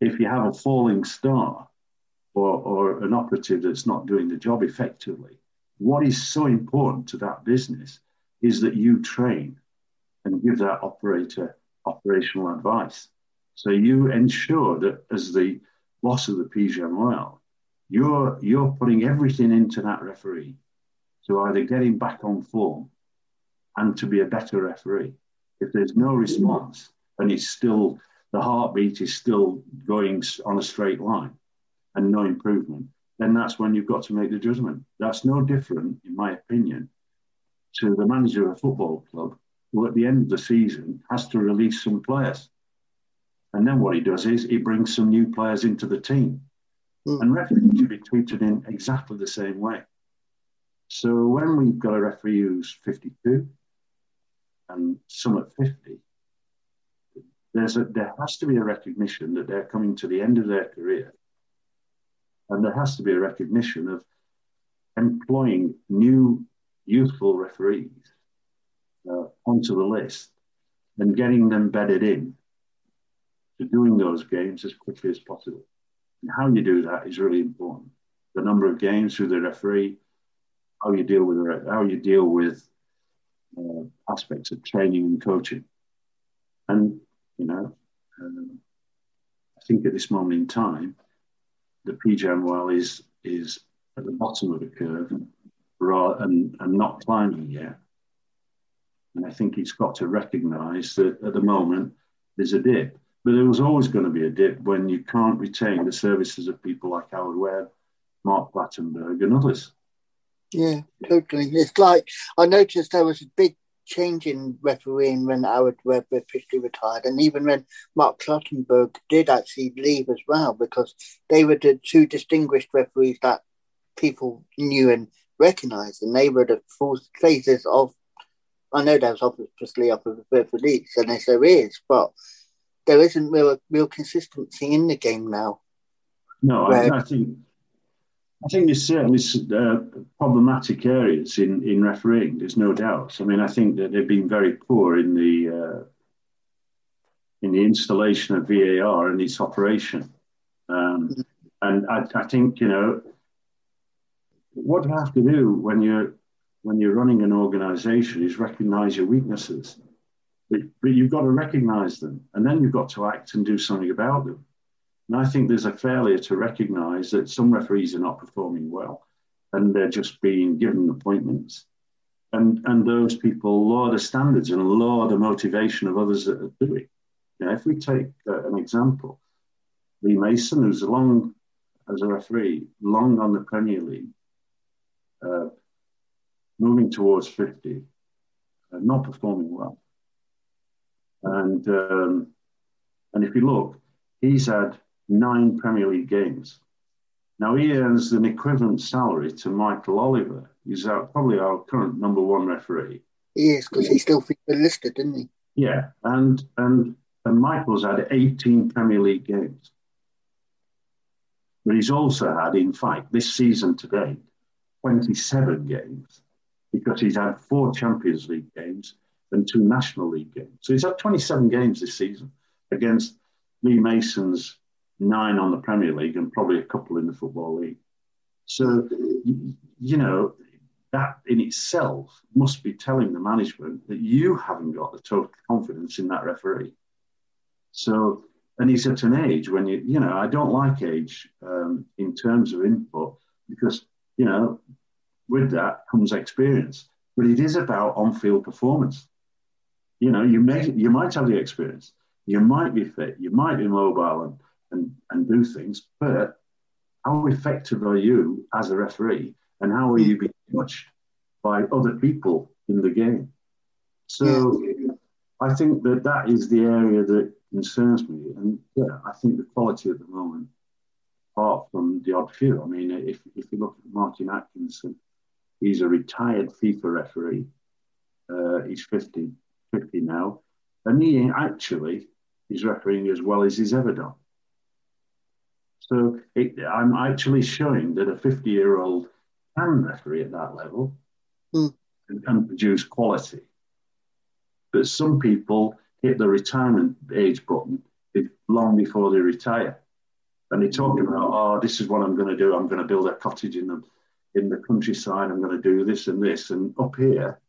if you have a falling star or, or an operative that's not doing the job effectively, what is so important to that business is that you train and give that operator operational advice. So you ensure that as the boss of the PGMOL, you're you're putting everything into that referee to either get him back on form and to be a better referee. If there's no response, and it's still the heartbeat is still going on a straight line and no improvement, then that's when you've got to make the judgment. That's no different, in my opinion, to the manager of a football club who, at the end of the season, has to release some players And then what he does is he brings some new players into the team. Mm. And referees should be treated in exactly the same way. So when we've got a referee who's 52 and some at 50, there's a, there has to be a recognition that they're coming to the end of their career. And there has to be a recognition of employing new youthful referees uh, onto the list and getting them bedded in to doing those games as quickly as possible. And how you do that is really important. The number of games through the referee, how you deal with the, how you deal with uh, aspects of training and coaching, and you know, um, I think at this moment in time, the PGMOL is is at the bottom of the curve and, and not climbing yet. And I think it's got to recognise that at the moment there's a dip. But there was always going to be a dip when you can't retain the services of people like Howard Webb, Mark Clattenburg, and others. Yeah, totally. It's like I noticed there was a big change in refereeing when Howard Webb officially retired, and even when Mark Clattenburg did actually leave as well, because they were the two distinguished referees that people knew and recognised, and they were the full faces of. I know there was obviously up of the leagues, and as there is, but there isn't real real consistency in the game now. No, I, I, think I think there's certainly uh, problematic areas in, in refereeing. There's no doubt. I mean, I think that they've been very poor in the uh, in the installation of VAR and its operation. Um, mm-hmm. and I, I, think you know what do you have to do when you're when you're running an organisation is recognise your weaknesses but, but you've got to recognize them and then you've got to act and do something about them. And I think there's a failure to recognize that some referees are not performing well and they're just being given appointments. And, and those people lower the standards and lower the motivation of others that are doing. You know, if we take uh, an example, Lee Mason, who's long as a referee, long on the Premier League, uh, moving towards 50, uh, not performing well. And um, and if you look, he's had nine Premier League games. Now he earns an equivalent salary to Michael Oliver. He's our, probably our current number one referee. He is because he's still listed, isn't he? Yeah, and and and Michael's had 18 Premier League games. But he's also had, in fact, this season to date, 27 games because he's had four Champions League games and two National League games. So he's had 27 games this season against Lee Mason's nine on the Premier League and probably a couple in the Football League. So, you know, that in itself must be telling the management that you haven't got the total confidence in that referee. So, and he's at an age when you, you know, I don't like age um, in terms of input because, you know, with that comes experience. But it is about on field performance. You know, you may you might have the experience, you might be fit, you might be mobile and and, and do things, but how effective are you as a referee and how are you being touched by other people in the game? So I think that that is the area that concerns me. And yeah, I think the quality at the moment, apart from the odd few, I mean, if, if you look at Martin Atkinson, he's a retired FIFA referee. Uh, he's 50. 50 now, and he actually is refereeing as well as he's ever done. So it, I'm actually showing that a 50 year old can referee at that level mm. and can produce quality. But some people hit the retirement age button long before they retire. And they talk about, oh, this is what I'm going to do. I'm going to build a cottage in the in the countryside. I'm going to do this and this. And up here,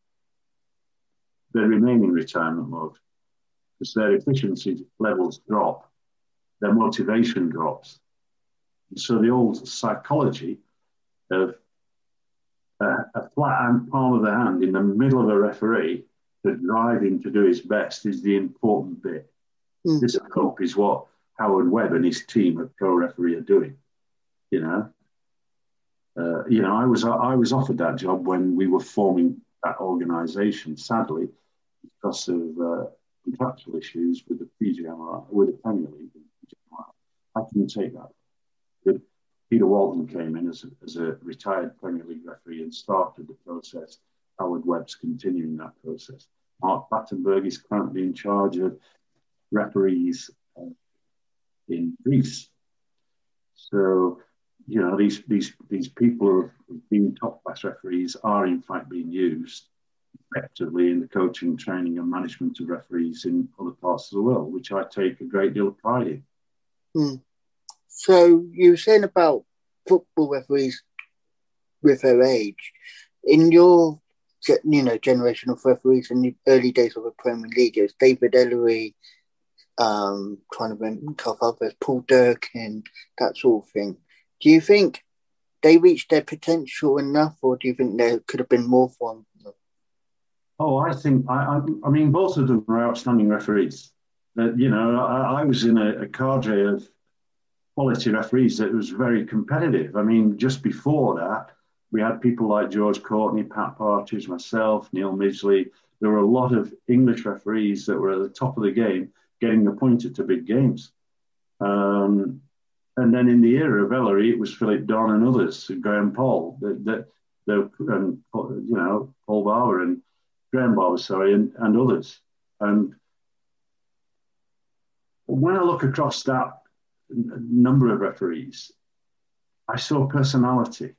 they remain in retirement mode because their efficiency levels drop, their motivation drops. And so the old psychology of uh, a flat hand, palm of the hand in the middle of a referee to drive him to do his best is the important bit. Mm. This, I hope, is what Howard Webb and his team at Pro Referee are doing. You know, uh, you know, I was I was offered that job when we were forming that organisation. Sadly, because of uh, contractual issues with the PGMOL, with the Premier League. I couldn't take that. But Peter Walton came in as a, as a retired Premier League referee and started the process. Howard Webb's continuing that process. Mark Clattenburg is currently in charge of referees uh, in Greece. So, you know, these these these people who have been top class referees are in fact being used effectively in the coaching, training, and management of referees in other parts of the world, which I take a great deal of pride in. Hmm. So you were saying about football referees with their age. In your you know generation of referees in the early days of the Premier League, it was David Elleray, um, trying to remember others, Paul Durkin, that sort of thing. Do you think they reached their potential enough, or do you think there could have been more for them? Oh, I think I, I, I mean both of them are outstanding referees. Uh, you know, I, I was in a, a, cadre of quality referees that was very competitive. I mean, just before that, we had people like George Courtney, Pat Partridge, myself, Neil Midgley. There were a lot of English referees that were at the top of the game getting appointed to big games. Um, and then in the era of Elleray, it was Philip Don and others, Graham Poll, that, that, that and you know Paul Barber and Graham Barber, sorry, and, and others. And when I look across that number of referees, I saw personality.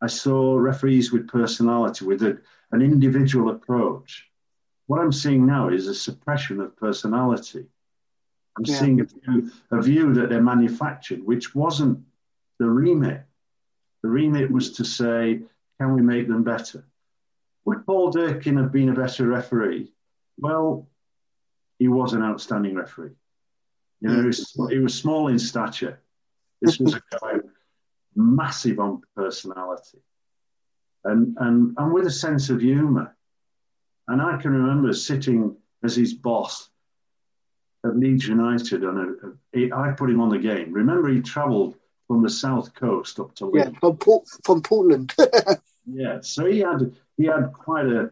I saw referees with personality, with a, an individual approach. What I'm seeing now is a suppression of personality. I'm yeah. seeing a view, a view that they're manufactured, which wasn't the remit. The remit was to say, can we make them better? Would Paul Durkin have been a better referee? Well, he was an outstanding referee. You know, he was, he was small in stature. This was a guy massive on personality and, and, and with a sense of humour. And I can remember sitting as his boss at Leeds United, and I put him on the game. Remember, he travelled from the south coast up to Leeds. Yeah, from, Port, from Portland. yeah, so he had he had quite a,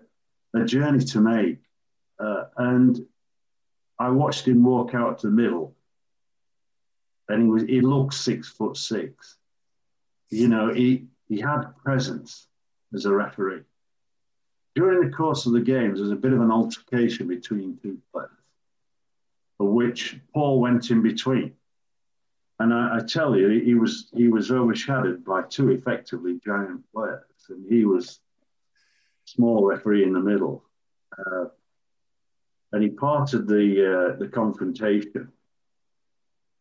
a journey to make, uh, and I watched him walk out to the middle, and he was he looked six foot six. You know, he he had presence as a referee. During the course of the games, there was a bit of an altercation between two players, which Paul went in between. And I, I, tell you, he was he was overshadowed by two effectively giant players, and he was small referee in the middle. Uh, and he parted the uh, the confrontation,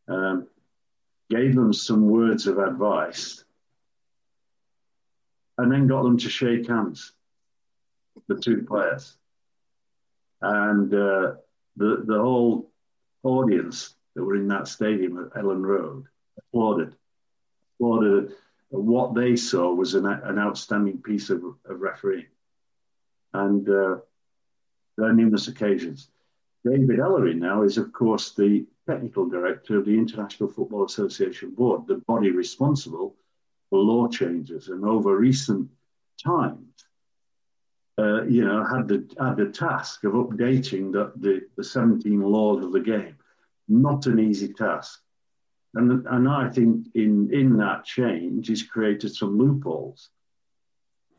um, gave them some words of advice, and then got them to shake hands the two players. And uh, the, the whole audience that were in that stadium at Elland Road applauded, applauded what they saw was an, an outstanding piece of, of refereeing. And uh, there are numerous occasions. David Elleray now is, of course, the technical director of the International Football Association Board, the body responsible for law changes. And over recent times, uh, you know, had the had the task of updating the, the, the 17 laws of the game. Not an easy task. And, and I think in, in that change, he's created some loopholes.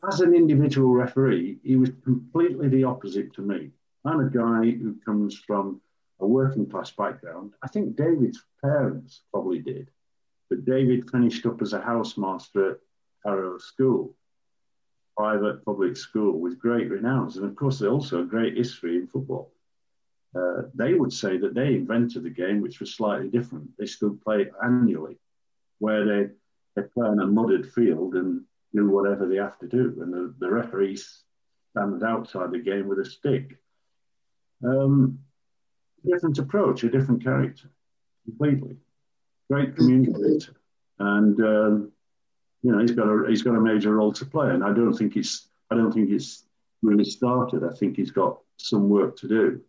As an individual referee, he was completely the opposite to me. I'm a guy who comes from a working class background. I think David's parents probably did, but David finished up as a housemaster at Harrow School private public school with great renown. And of course, there's also a great history in football. Uh, they would say that they invented the game, which was slightly different. They still play it annually, where they, they play on a mudded field and do whatever they have to do. And the, the stands outside the game with a stick. Um, different approach, a different character, completely. Great communicator. And um, you know, he's got a he's got a major role to play, and I don't think it's I don't think it's really started. I think he's got some work to do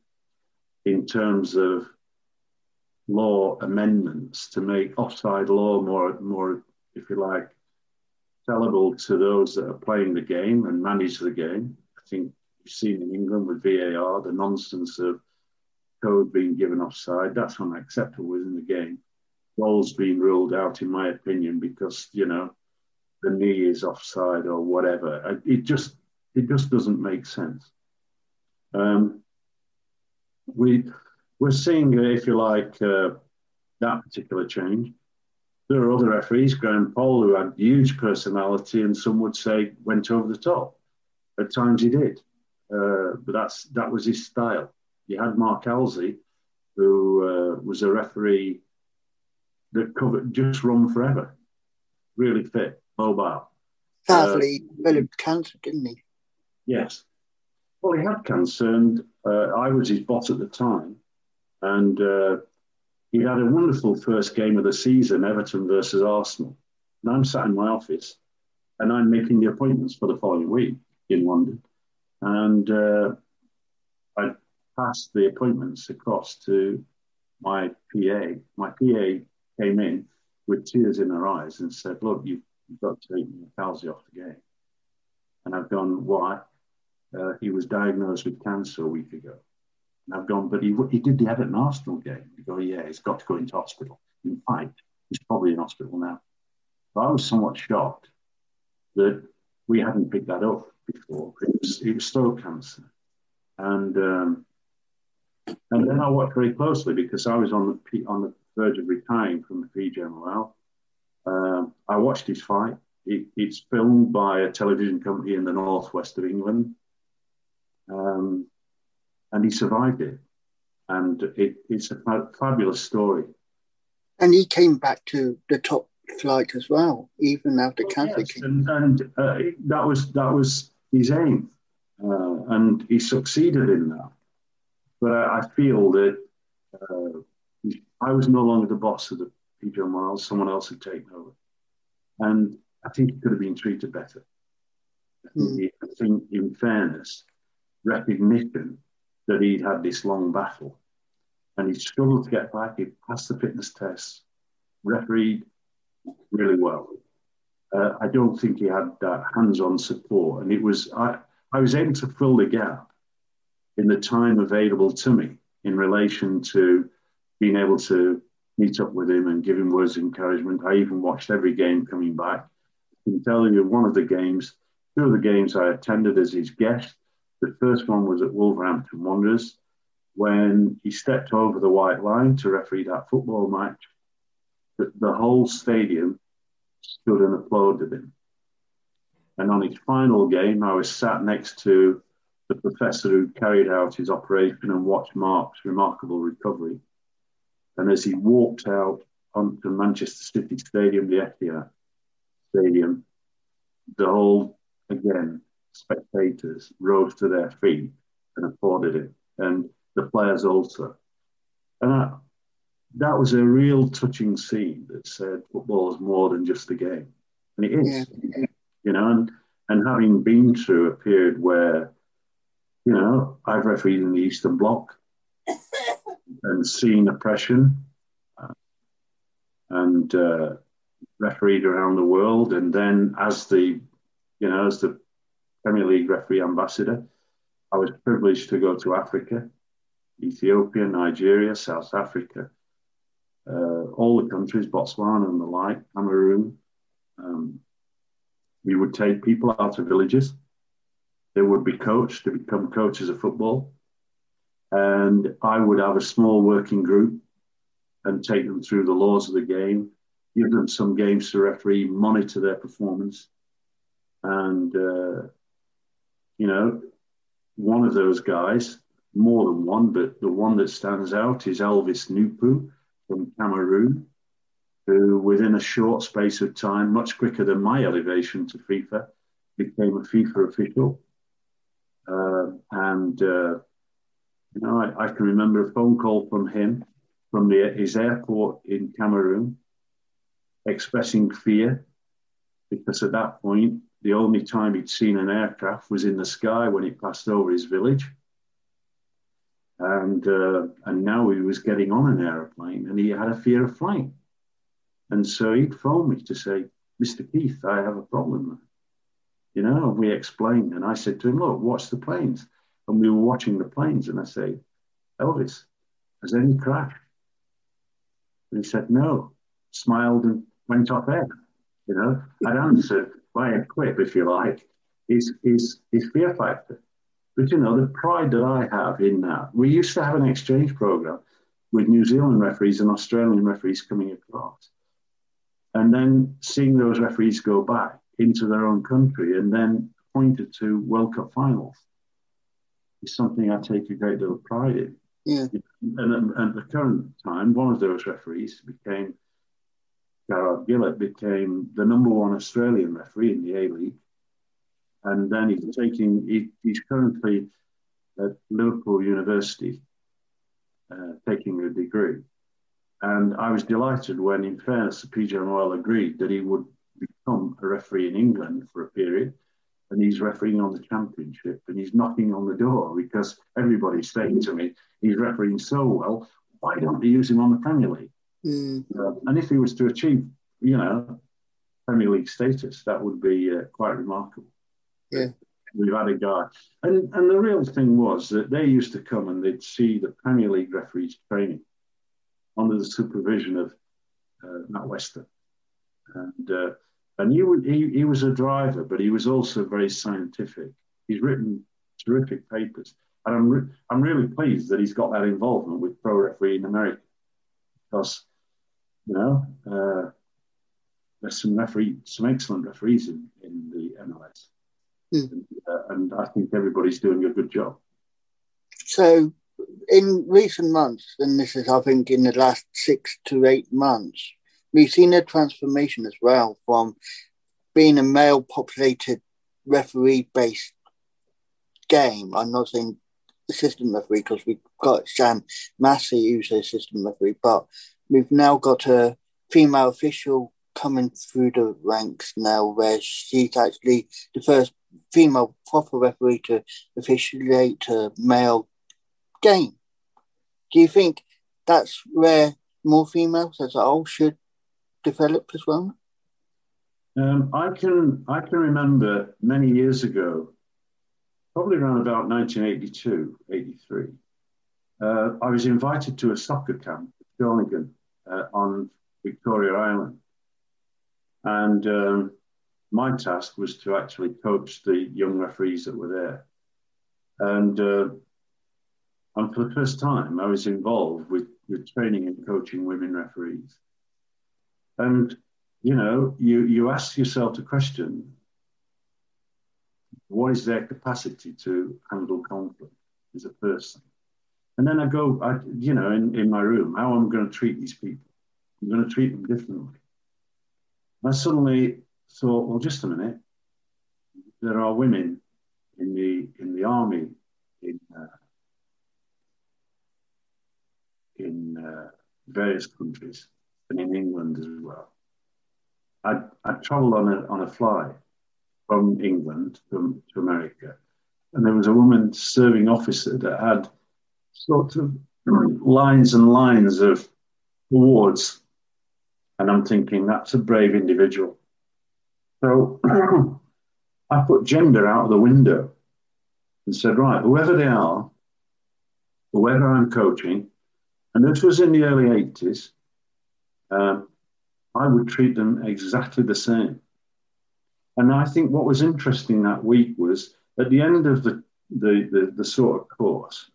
in terms of law amendments to make offside law more more, if you like, sellable to those that are playing the game and manage the game. I think you've seen in England with VAR the nonsense of code being given offside. That's unacceptable within the game. Goals being ruled out, in my opinion, because you know the knee is offside or whatever. It just it just doesn't make sense. Um, we we're seeing, if you like, uh, that particular change. There are other referees, Graham Poll, who had huge personality, and some would say went over the top. At times he did, uh, but that's that was his style. You had Mark Halsey, who uh, was a referee that covered just run forever, really fit, mobile. Sadly, uh, developed cancer, didn't he? Yes. Well, he had cancer, and uh, I was his boss at the time, and uh, he had a wonderful first game of the season, Everton versus Arsenal. And I'm sat in my office, and I'm making the appointments for the following week in London, and uh, I passed the appointments across to my PA. My PA came in with tears in her eyes and said, "Look, you've, you've got to take Halsey off the game." And I've gone, "Why?" Uh, he was diagnosed with cancer a week ago. And I've gone, but he, he did the Everton Arsenal game. You go, yeah, he's got to go into hospital. In fact, he's probably in hospital now. But I was somewhat shocked that we hadn't picked that up before. It was, it was throat cancer. And um, and then I worked very closely because I was on the on the verge of retiring from the PGMOL. Um, I watched his fight. It, it's filmed by a television company in the northwest of England. Um, and he survived it. And it, it's a fabulous story. And he came back to the top flight as well, even after oh, cancer. Yes. And, and uh, that was that was his aim, uh, and he succeeded in that. But I, I feel that uh, I was no longer the boss of the PGMOL Miles; someone else had taken over, and I think he could have been treated better. I think, mm. I think in fairness, recognition that he'd had this long battle and he struggled to get back. He passed the fitness test, refereed really well. Uh, I don't think he had that hands-on support, and it was I, I was able to fill the gap in the time available to me in relation to being able to meet up with him and give him words of encouragement. I even watched every game coming back. I can tell you one of the games, two of the games I attended as his guest, the first one was at Wolverhampton Wanderers when he stepped over the white line to referee that football match. The, the whole stadium stood and applauded him. And on his final game, I was sat next to the professor who carried out his operation and watched Mark's remarkable recovery. And as he walked out onto Manchester City Stadium, the Etihad Stadium, the whole, again, spectators rose to their feet and applauded it, and the players also. And I, that was a real touching scene that said football is more than just a game, and it is. Yeah. You know, and and having been through a period where, you know, I've refereed in the Eastern Bloc and seen oppression, uh, and uh, refereed around the world, and then as the, you know, as the Premier League referee ambassador. I was privileged to go to Africa, Ethiopia, Nigeria, South Africa, uh, all the countries, Botswana and the like, Cameroon. Um, we would take people out of villages. They would be coached to become coaches of football. And I would have a small working group and take them through the laws of the game, give them some games to referee, monitor their performance, and uh, you know, one of those guys, more than one, but the one that stands out is Elvis Noupue from Cameroon, who within a short space of time, much quicker than my elevation to FIFA, became a FIFA official. Uh, and, uh, you know, I, I, can remember a phone call from him from the, his airport in Cameroon expressing fear because at that point the only time he'd seen an aircraft was in the sky when it passed over his village. And, uh, and now he was getting on an aeroplane and he had a fear of flying. And so he'd phone me to say, Mr. Keith, I have a problem. You know, we explained. And I said to him, Look, watch the planes. And we were watching the planes. And I say, Elvis, Has any crashed? And he said, No, smiled and went off air. You know, I'd answered by a quip, if you like, is, is, is fear factor. But you know, the pride that I have in that, we used to have an exchange program with New Zealand referees and Australian referees coming across. And then seeing those referees go back into their own country and then pointed to World Cup finals is something I take a great deal of pride in. Yeah. And at the current time, one of those referees became, Jarred Gillett became the number one Australian referee in the A League. And then he's taking, he, he's currently at Liverpool University uh, taking a degree. And I was delighted when, in fairness, PGMOL agreed that he would become a referee in England for a period. And he's refereeing on the championship and he's knocking on the door because everybody's saying to me, he's refereeing so well, why don't they use him on the Premier League? Mm. Uh, and if he was to achieve, you know, Premier League status, that would be uh, quite remarkable. Yeah. We've had a guy. And, and the real thing was that they used to come and they'd see the Premier League referees training under the supervision of uh, Matt Weston. And, uh, and he, he, he was a driver, but he was also very scientific. He's written terrific papers. And I'm, re- I'm really pleased that he's got that involvement with pro referee in America because, you know, uh, there's some referee, some excellent referees in, in the MLS. Mm. And, uh, and I think everybody's doing a good job. So, in recent months, and this is, I think, in the last six to eight months, we've seen a transformation as well from being a male populated referee based game. I'm not saying assistant referee because we've got Sian Massey who's an assistant referee, but we've now got a female official coming through the ranks now where she's actually the first female proper referee to officiate a male game. Do you think that's where more females as a whole should develop as well? Um, I can I can remember many years ago, probably around about 1982, 83. Uh, I was invited to a soccer camp at Donegal uh, on Victoria Island, and um, my task was to actually coach the young referees that were there. And, uh, and for the first time, I was involved with, with training and coaching women referees. And, you know, you, you ask yourself the question what is their capacity to handle conflict as a person? And then I go, I, you know, in, in my room, how am I going to treat these people? I'm going to treat them differently. I suddenly thought, well, just a minute. There are women in the in the army in uh, in uh, various countries and in England as well. I I travelled on a on a fly from England to, to America, and there was a woman serving officer that had sort of lines and lines of awards, and I'm thinking that's a brave individual. So I put gender out of the window and said, right, whoever they are, whoever I'm coaching, and this was in the early 80s, um, I would treat them exactly the same. And I think what was interesting that week was at the end of the, the, the, the sort of course,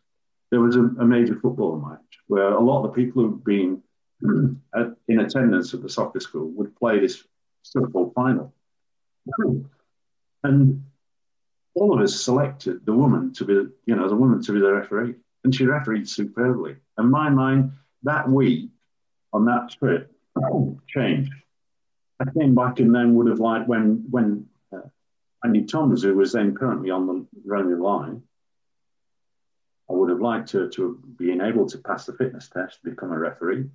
there was a, a, major football match where a lot of the people who'd been in attendance at the soccer school would play this football final. And all of us selected the woman to be, you know, the woman to be the referee, and she refereed superbly. And my mind that week on that trip changed. I came back and then would have liked when when uh, Wendy Toms, who was then currently on the running line, I would have liked to have been able to pass the fitness test, to become a referee.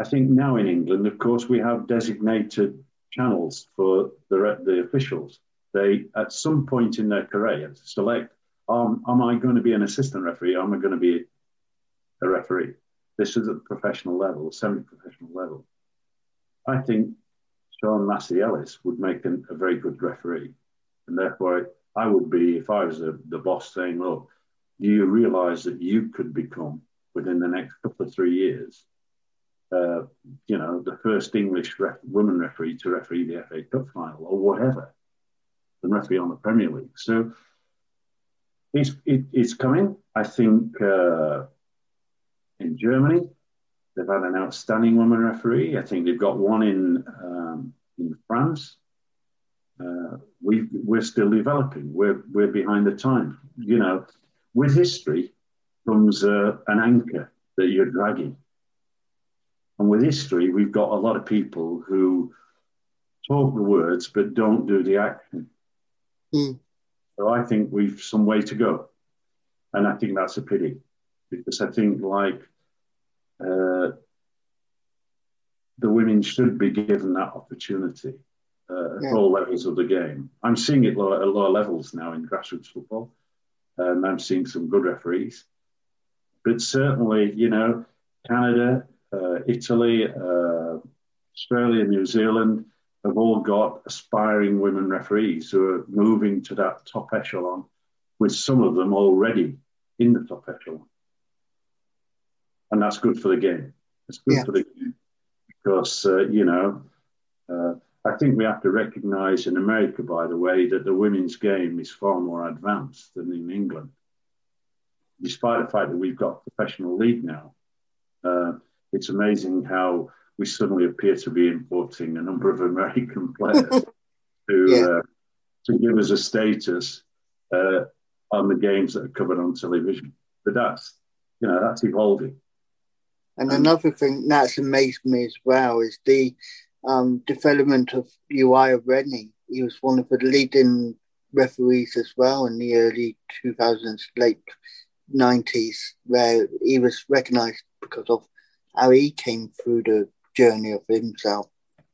I think now in England, of course, we have designated channels for the, the officials. They, at some point in their career, select um, am I going to be an assistant referee am I going to be a referee? This is at the professional level, semi professional level. I think Sian Massey-Ellis would make an, a very good referee. And therefore, I would be, if I was a, the boss, saying, Look, do you realize that you could become within the next couple of three years. Uh, you know, the first English ref- woman referee to referee the FA Cup final or whatever, and referee on the Premier League. So it's, it, it's coming. I think uh, in Germany, they've had an outstanding woman referee. I think they've got one in, um, in France. Uh, we, we're still developing. We're, we're behind the time. You know, with history comes uh, an anchor that you're dragging. And with history, we've got a lot of people who talk the words but don't do the action. Mm. So I think we've some way to go. And I think that's a pity because I think, like, uh, the women should be given that opportunity uh, at yeah. all levels of the game. I'm seeing it low, at lower levels now in grassroots football, and I'm seeing some good referees. But certainly, you know, Canada, uh, Italy, uh, Australia, New Zealand have all got aspiring women referees who are moving to that top echelon, with some of them already in the top echelon. And that's good for the game. It's good yeah. for the game because, uh, you know, uh, I think we have to recognize in America, by the way, that the women's game is far more advanced than in England. Despite the fact that we've got professional league now, uh, it's amazing how we suddenly appear to be importing a number of American players to yeah. uh, to give us a status uh, on the games that are covered on television. But that's you know that's evolving. And um, another thing that's amazed me as well is the um, development of Uriah Rennie. He was one of the leading referees as well in the early 2000s, late 90s, where he was recognised because of how he came through the journey of himself.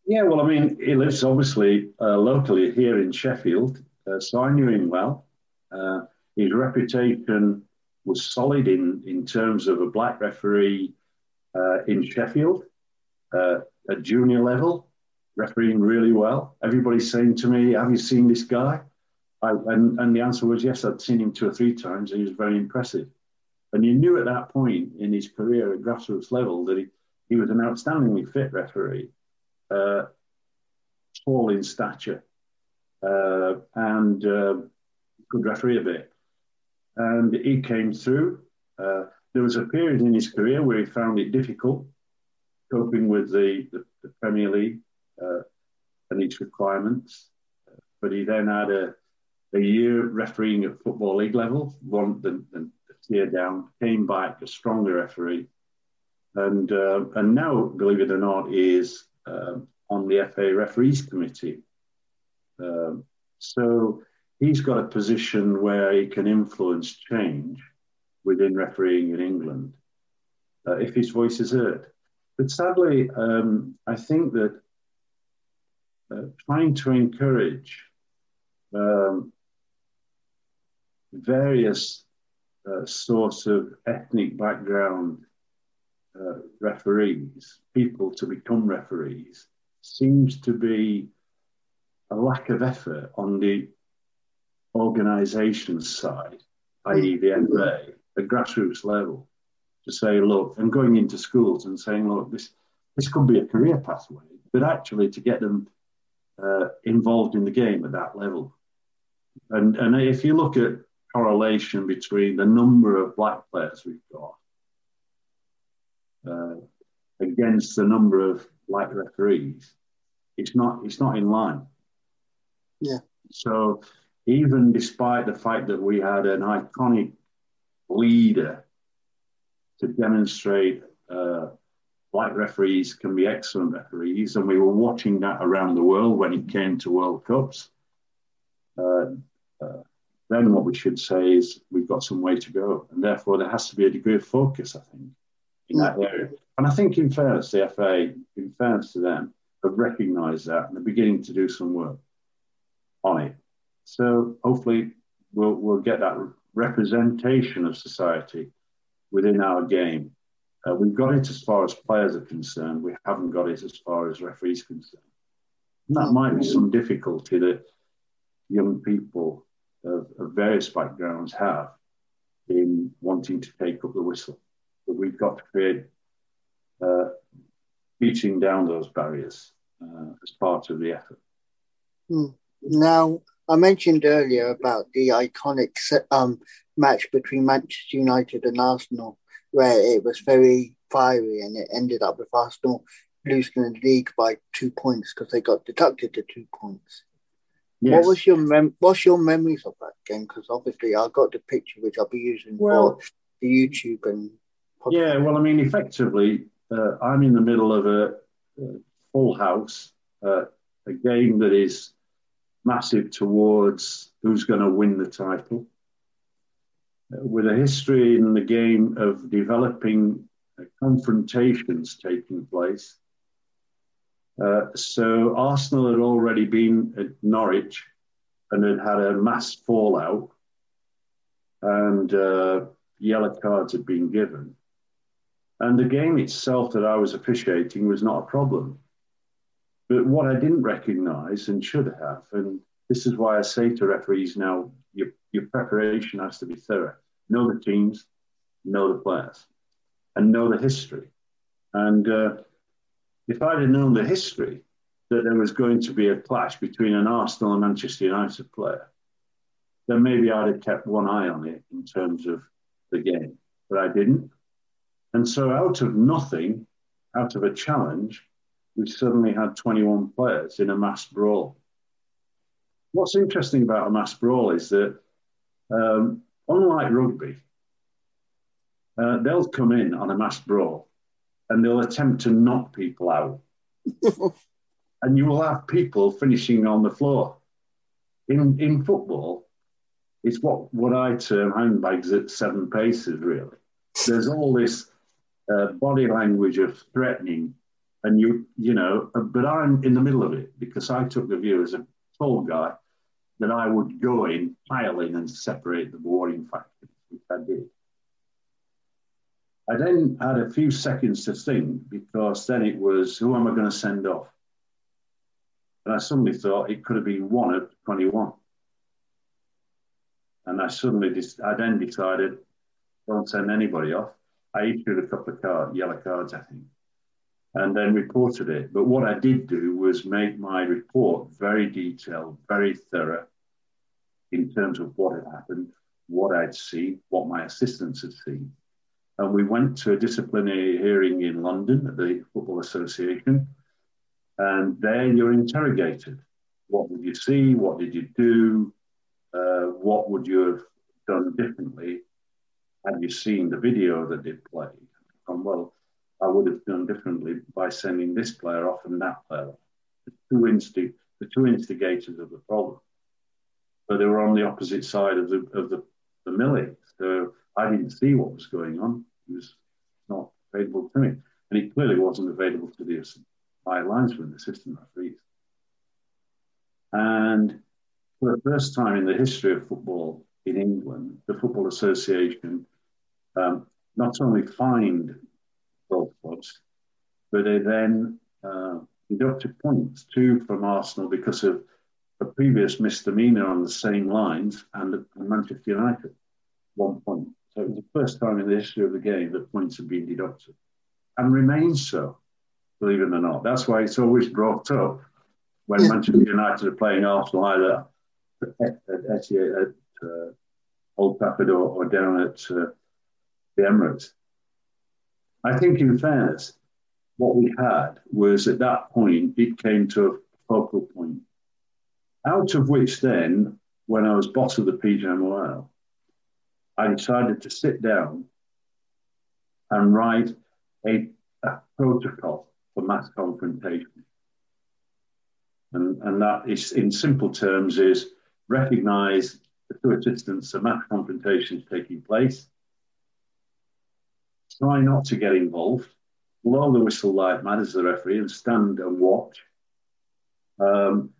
Yeah, well, I mean, he lives obviously uh, locally here in Sheffield, uh, so I knew him well. Uh, his reputation was solid in, in terms of a black referee uh, in Sheffield uh, at junior level, refereeing really well. Everybody's saying to me, Have you seen this guy? I, and, and the answer was yes, I'd seen him two or three times. And he was very impressive. And you knew at that point in his career at grassroots level that he, he was an outstandingly fit referee, uh, tall in stature, uh, and uh, could referee a bit. And he came through. There was a period in his career where he found it difficult coping with the, the, the Premier League uh, and its requirements. But he then had a, a year refereeing at Football League level, one, the, the, tier down, came back a stronger referee, and uh, and now, believe it or not, is uh, on the FA referees committee. Um, so he's got a position where he can influence change within refereeing in England uh, if his voice is heard. But sadly, um, I think that uh, trying to encourage um, various uh, sorts of ethnic background uh, referees, people to become referees, seems to be a lack of effort on the organisation side, i.e., the FA, at grassroots level, to say, look, and going into schools and saying, look, this this could be a career pathway, but actually to get them uh, involved in the game at that level. And and if you look at correlation between the number of black players we've got uh, against the number of black referees, it's not it's not in line. Yeah. So even despite the fact that we had an iconic leader to demonstrate uh, black referees can be excellent referees, and we were watching that around the world when it came to World Cups. Uh, uh, then what we should say is we've got some way to go, and therefore there has to be a degree of focus, I think, in that area. And I think, in fairness, the FA, in fairness to them, have recognised that and are beginning to do some work on it. So hopefully we'll, we'll get that representation of society within our game. Uh, we've got it as far as players are concerned. We haven't got it as far as referees concerned. And that might be some difficulty that young people of, of various backgrounds have in wanting to take up the whistle. But we've got to create uh, beating down those barriers uh, as part of the effort. Hmm. Now, I mentioned earlier about the iconic um, match between Manchester United and Arsenal, where it was very fiery and it ended up with Arsenal losing the league by two points because they got deducted the two points. Yes. What was your mem- What's your memories of that game? Because obviously, I got the picture which I'll be using well, for the YouTube and. Podcast. Yeah, well, I mean, effectively, uh, I'm in the middle of a, a full house, uh, a game that is massive towards who's going to win the title. With a history in the game of developing confrontations taking place. Uh, so Arsenal had already been at Norwich and had had a mass fallout, and uh, yellow cards had been given. And the game itself that I was officiating was not a problem. But what I didn't recognise and should have, and this is why I say to referees now, your, your preparation has to be thorough. Know the teams, know the players, and know the history. And uh, if I'd have known the history that there was going to be a clash between an Arsenal and Manchester United player, then maybe I'd have kept one eye on it in terms of the game. But I didn't. And so, out of nothing, out of a challenge, we suddenly had 21 players in a mass brawl. What's interesting about a mass brawl is that, um, unlike rugby, uh, they'll come in on a mass brawl and they'll attempt to knock people out. and you will have people finishing on the floor. In, in football, it's what, what I term handbags at seven paces, really. There's all this uh, body language of threatening and you you know but i'm in the middle of it because i took the view as a tall guy that i would go in pile in and separate the warring factions which i did. I then had a few seconds to think because then it was who am i going to send off? And i suddenly thought it could have been one of 21 and i suddenly just i then decided don't send anybody off. I issued a couple of card, yellow cards i think and then reported it. But what I did do was make my report very detailed, very thorough in terms of what had happened, what I'd seen, what my assistants had seen. And we went to a disciplinary hearing in London at the Football Association. And there you're interrogated. What did you see? What did you do? Uh, what would you have done differently had you seen the video that they played? And well, I would have done differently by sending this player off and that player off. The two, insti- the two instigators of the problem. But they were on the opposite side of the, of the, the millie. So I didn't see what was going on. It was not available to me. And it clearly wasn't available to the my linesman, the assistant referees. And for the first time in the history of football in England, the Football Association um, not only fined clubs, but they then uh, deducted points, two from Arsenal because of a previous misdemeanour on the same lines, and Manchester United, one point. So it was the first time in the history of the game that points have been deducted, and remains so, believe it or not. That's why it's always brought up when yeah. Manchester United are playing Arsenal either at, at, at uh, Old Trafford or, or down at uh, the Emirates. I think, in fairness, what we had was at that point, it came to a focal point, out of which then, when I was boss of the PGMOL, I decided to sit down and write a, a protocol for mass confrontation. And, and that is, in simple terms, is recognize the two assistants of mass confrontation is taking place try not to get involved, blow the whistle like mad as the referee and stand and watch. Um,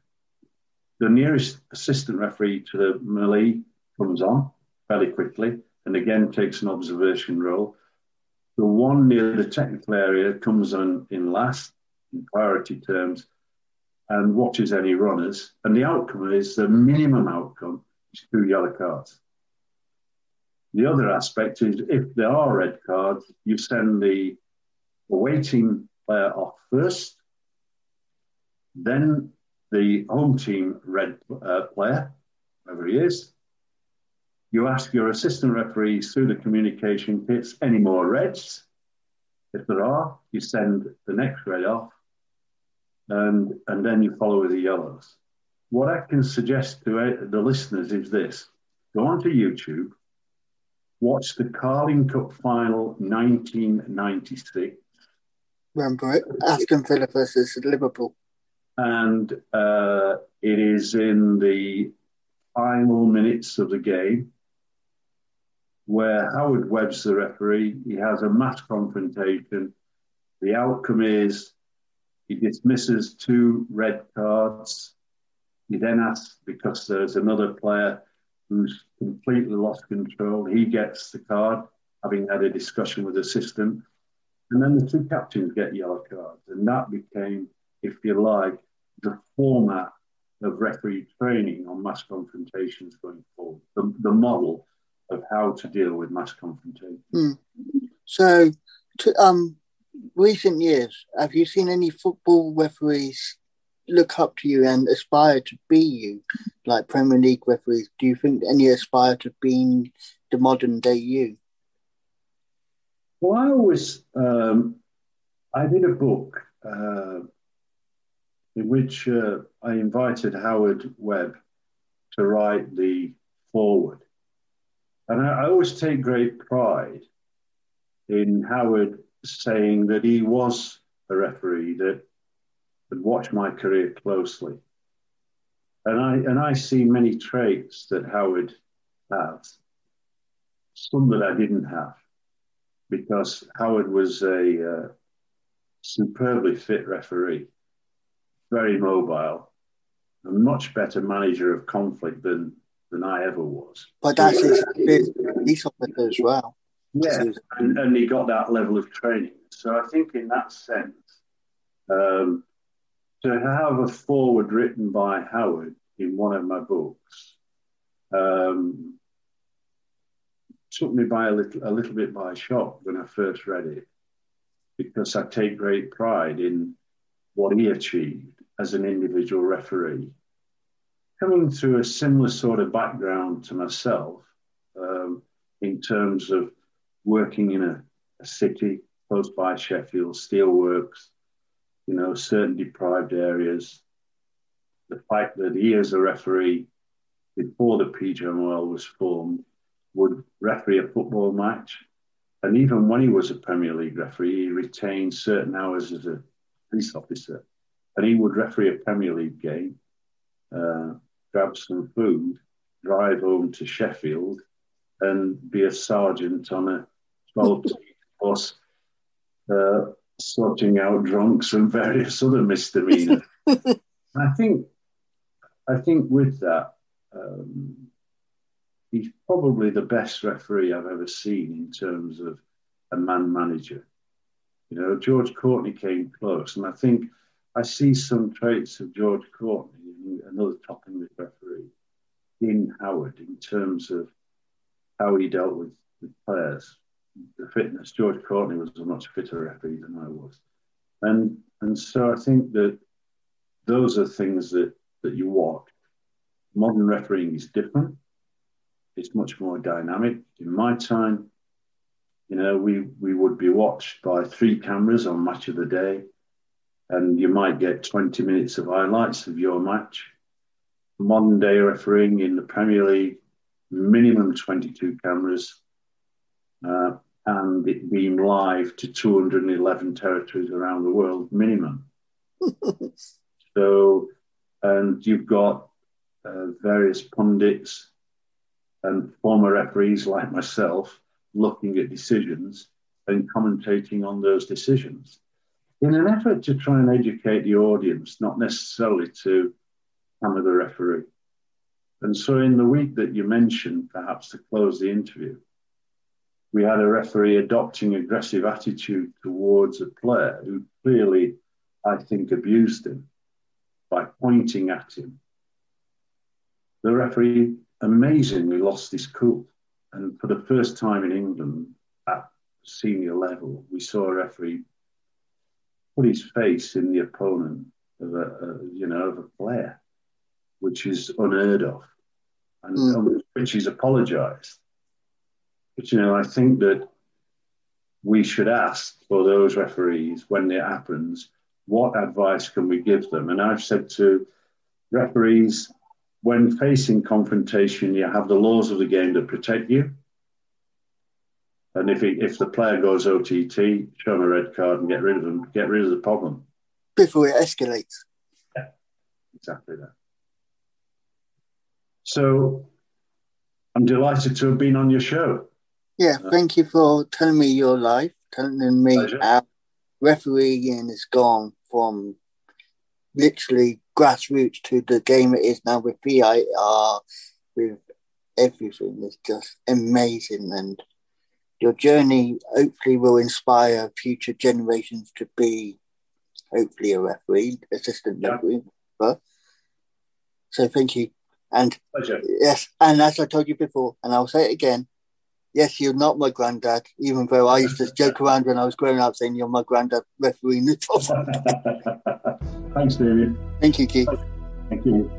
the nearest assistant referee to the melee comes on fairly quickly and again takes an observation role. The one near the technical area comes on in last in priority terms and watches any runners. And the outcome is the minimum outcome is two yellow cards. The other aspect is if there are red cards, you send the awaiting player off first, then the home team red uh, player, whoever he is. You ask your assistant referees through the communication kits any more reds. If there are, you send the next red off, and and then you follow with the yellows. What I can suggest to uh, the listeners is this: go onto YouTube, watch the Carling Cup final 1996. Remember it? Aston Villa versus Liverpool. And uh, it is in the final minutes of the game where Howard Webb's the referee. He has a mass confrontation. The outcome is he dismisses two red cards. He then asks, because there's another player who's completely lost control, he gets the card, having had a discussion with the assistant. And then the two captains get yellow cards. And that became, if you like, the format of referee training on mass confrontations going forward, the, the model of how to deal with mass confrontation. Mm. So, to, um, recent years, have you seen any football referees look up to you and aspire to be you, like Premier League referees? Do you think any aspire to being the modern day you? Well, I always, um, I did a book uh, in which uh, I invited Howard Webb to write the foreword. And I, I always take great pride in Howard saying that he was a referee that had watch my career closely. And I, and I see many traits that Howard has, some that I didn't have, because Howard was a uh, superbly fit referee, very mobile, a much better manager of conflict than, than I ever was. But that's his police officer as well. Yeah, and, and he got that level of training. So I think in that sense, um, to have a foreword written by Howard in one of my books um, took me by a little, a little bit by shock when I first read it, because I take great pride in what he achieved as an individual referee. Coming through a similar sort of background to myself um, in terms of working in a, a city close by Sheffield, steelworks, you know, certain deprived areas. The fact that he, as a referee, before the PGMOL was formed, would referee a football match. And even when he was a Premier League referee, he retained certain hours as a police officer. And he would referee a Premier League game, uh, grab some food, drive home to Sheffield, and be a sergeant on a 12 bus, uh, sorting out drunks and various other misdemeanors. I think, I think with that, um, he's probably the best referee I've ever seen in terms of a man manager. You know, George Courtney came close, and I think I see some traits of George Courtney, another top English referee, in Howard in terms of how he dealt with, with players, the fitness. George Courtney was a much fitter referee than I was, and and so I think that those are things that that you watch. Modern refereeing is different. It's much more dynamic. In my time, you know, we we would be watched by three cameras on match of the day, and you might get 20 minutes of highlights of your match. Modern day refereeing in the Premier League, minimum 22 cameras, uh, and it being live to 211 territories around the world, minimum. so, and you've got uh, various pundits and former referees like myself looking at decisions and commentating on those decisions in an effort to try and educate the audience, not necessarily to hammer the referee. And so, in the week that you mentioned, perhaps to close the interview, we had a referee adopting aggressive attitude towards a player who clearly, I think, abused him by pointing at him. The referee amazingly lost his cool. and for the first time in England at senior level, we saw a referee put his face in the opponent of a, a you know of a player, which is unheard of, and mm. which he's apologised. But you know, I think that we should ask for those referees when it happens, what advice can we give them? And I've said to referees, when facing confrontation, you have the laws of the game that protect you. And if, it, if the player goes OTT, show them a red card and get rid of them, get rid of the problem. Before it escalates. Yeah, exactly that. So I'm delighted to have been on your show. Yeah, thank you for telling me your life, telling me pleasure. how refereeing has gone from literally grassroots to the game it is now with VAR, with everything. It's just amazing. And your journey hopefully will inspire future generations to be hopefully a referee, assistant yeah. referee. But, so thank you. And Pleasure. yes, and as I told you before, and I'll say it again, yes, you're not my granddad, even though I used to joke around when I was growing up saying you're my granddad refereeing the Thanks, David. Thank you, Keith. Thank you.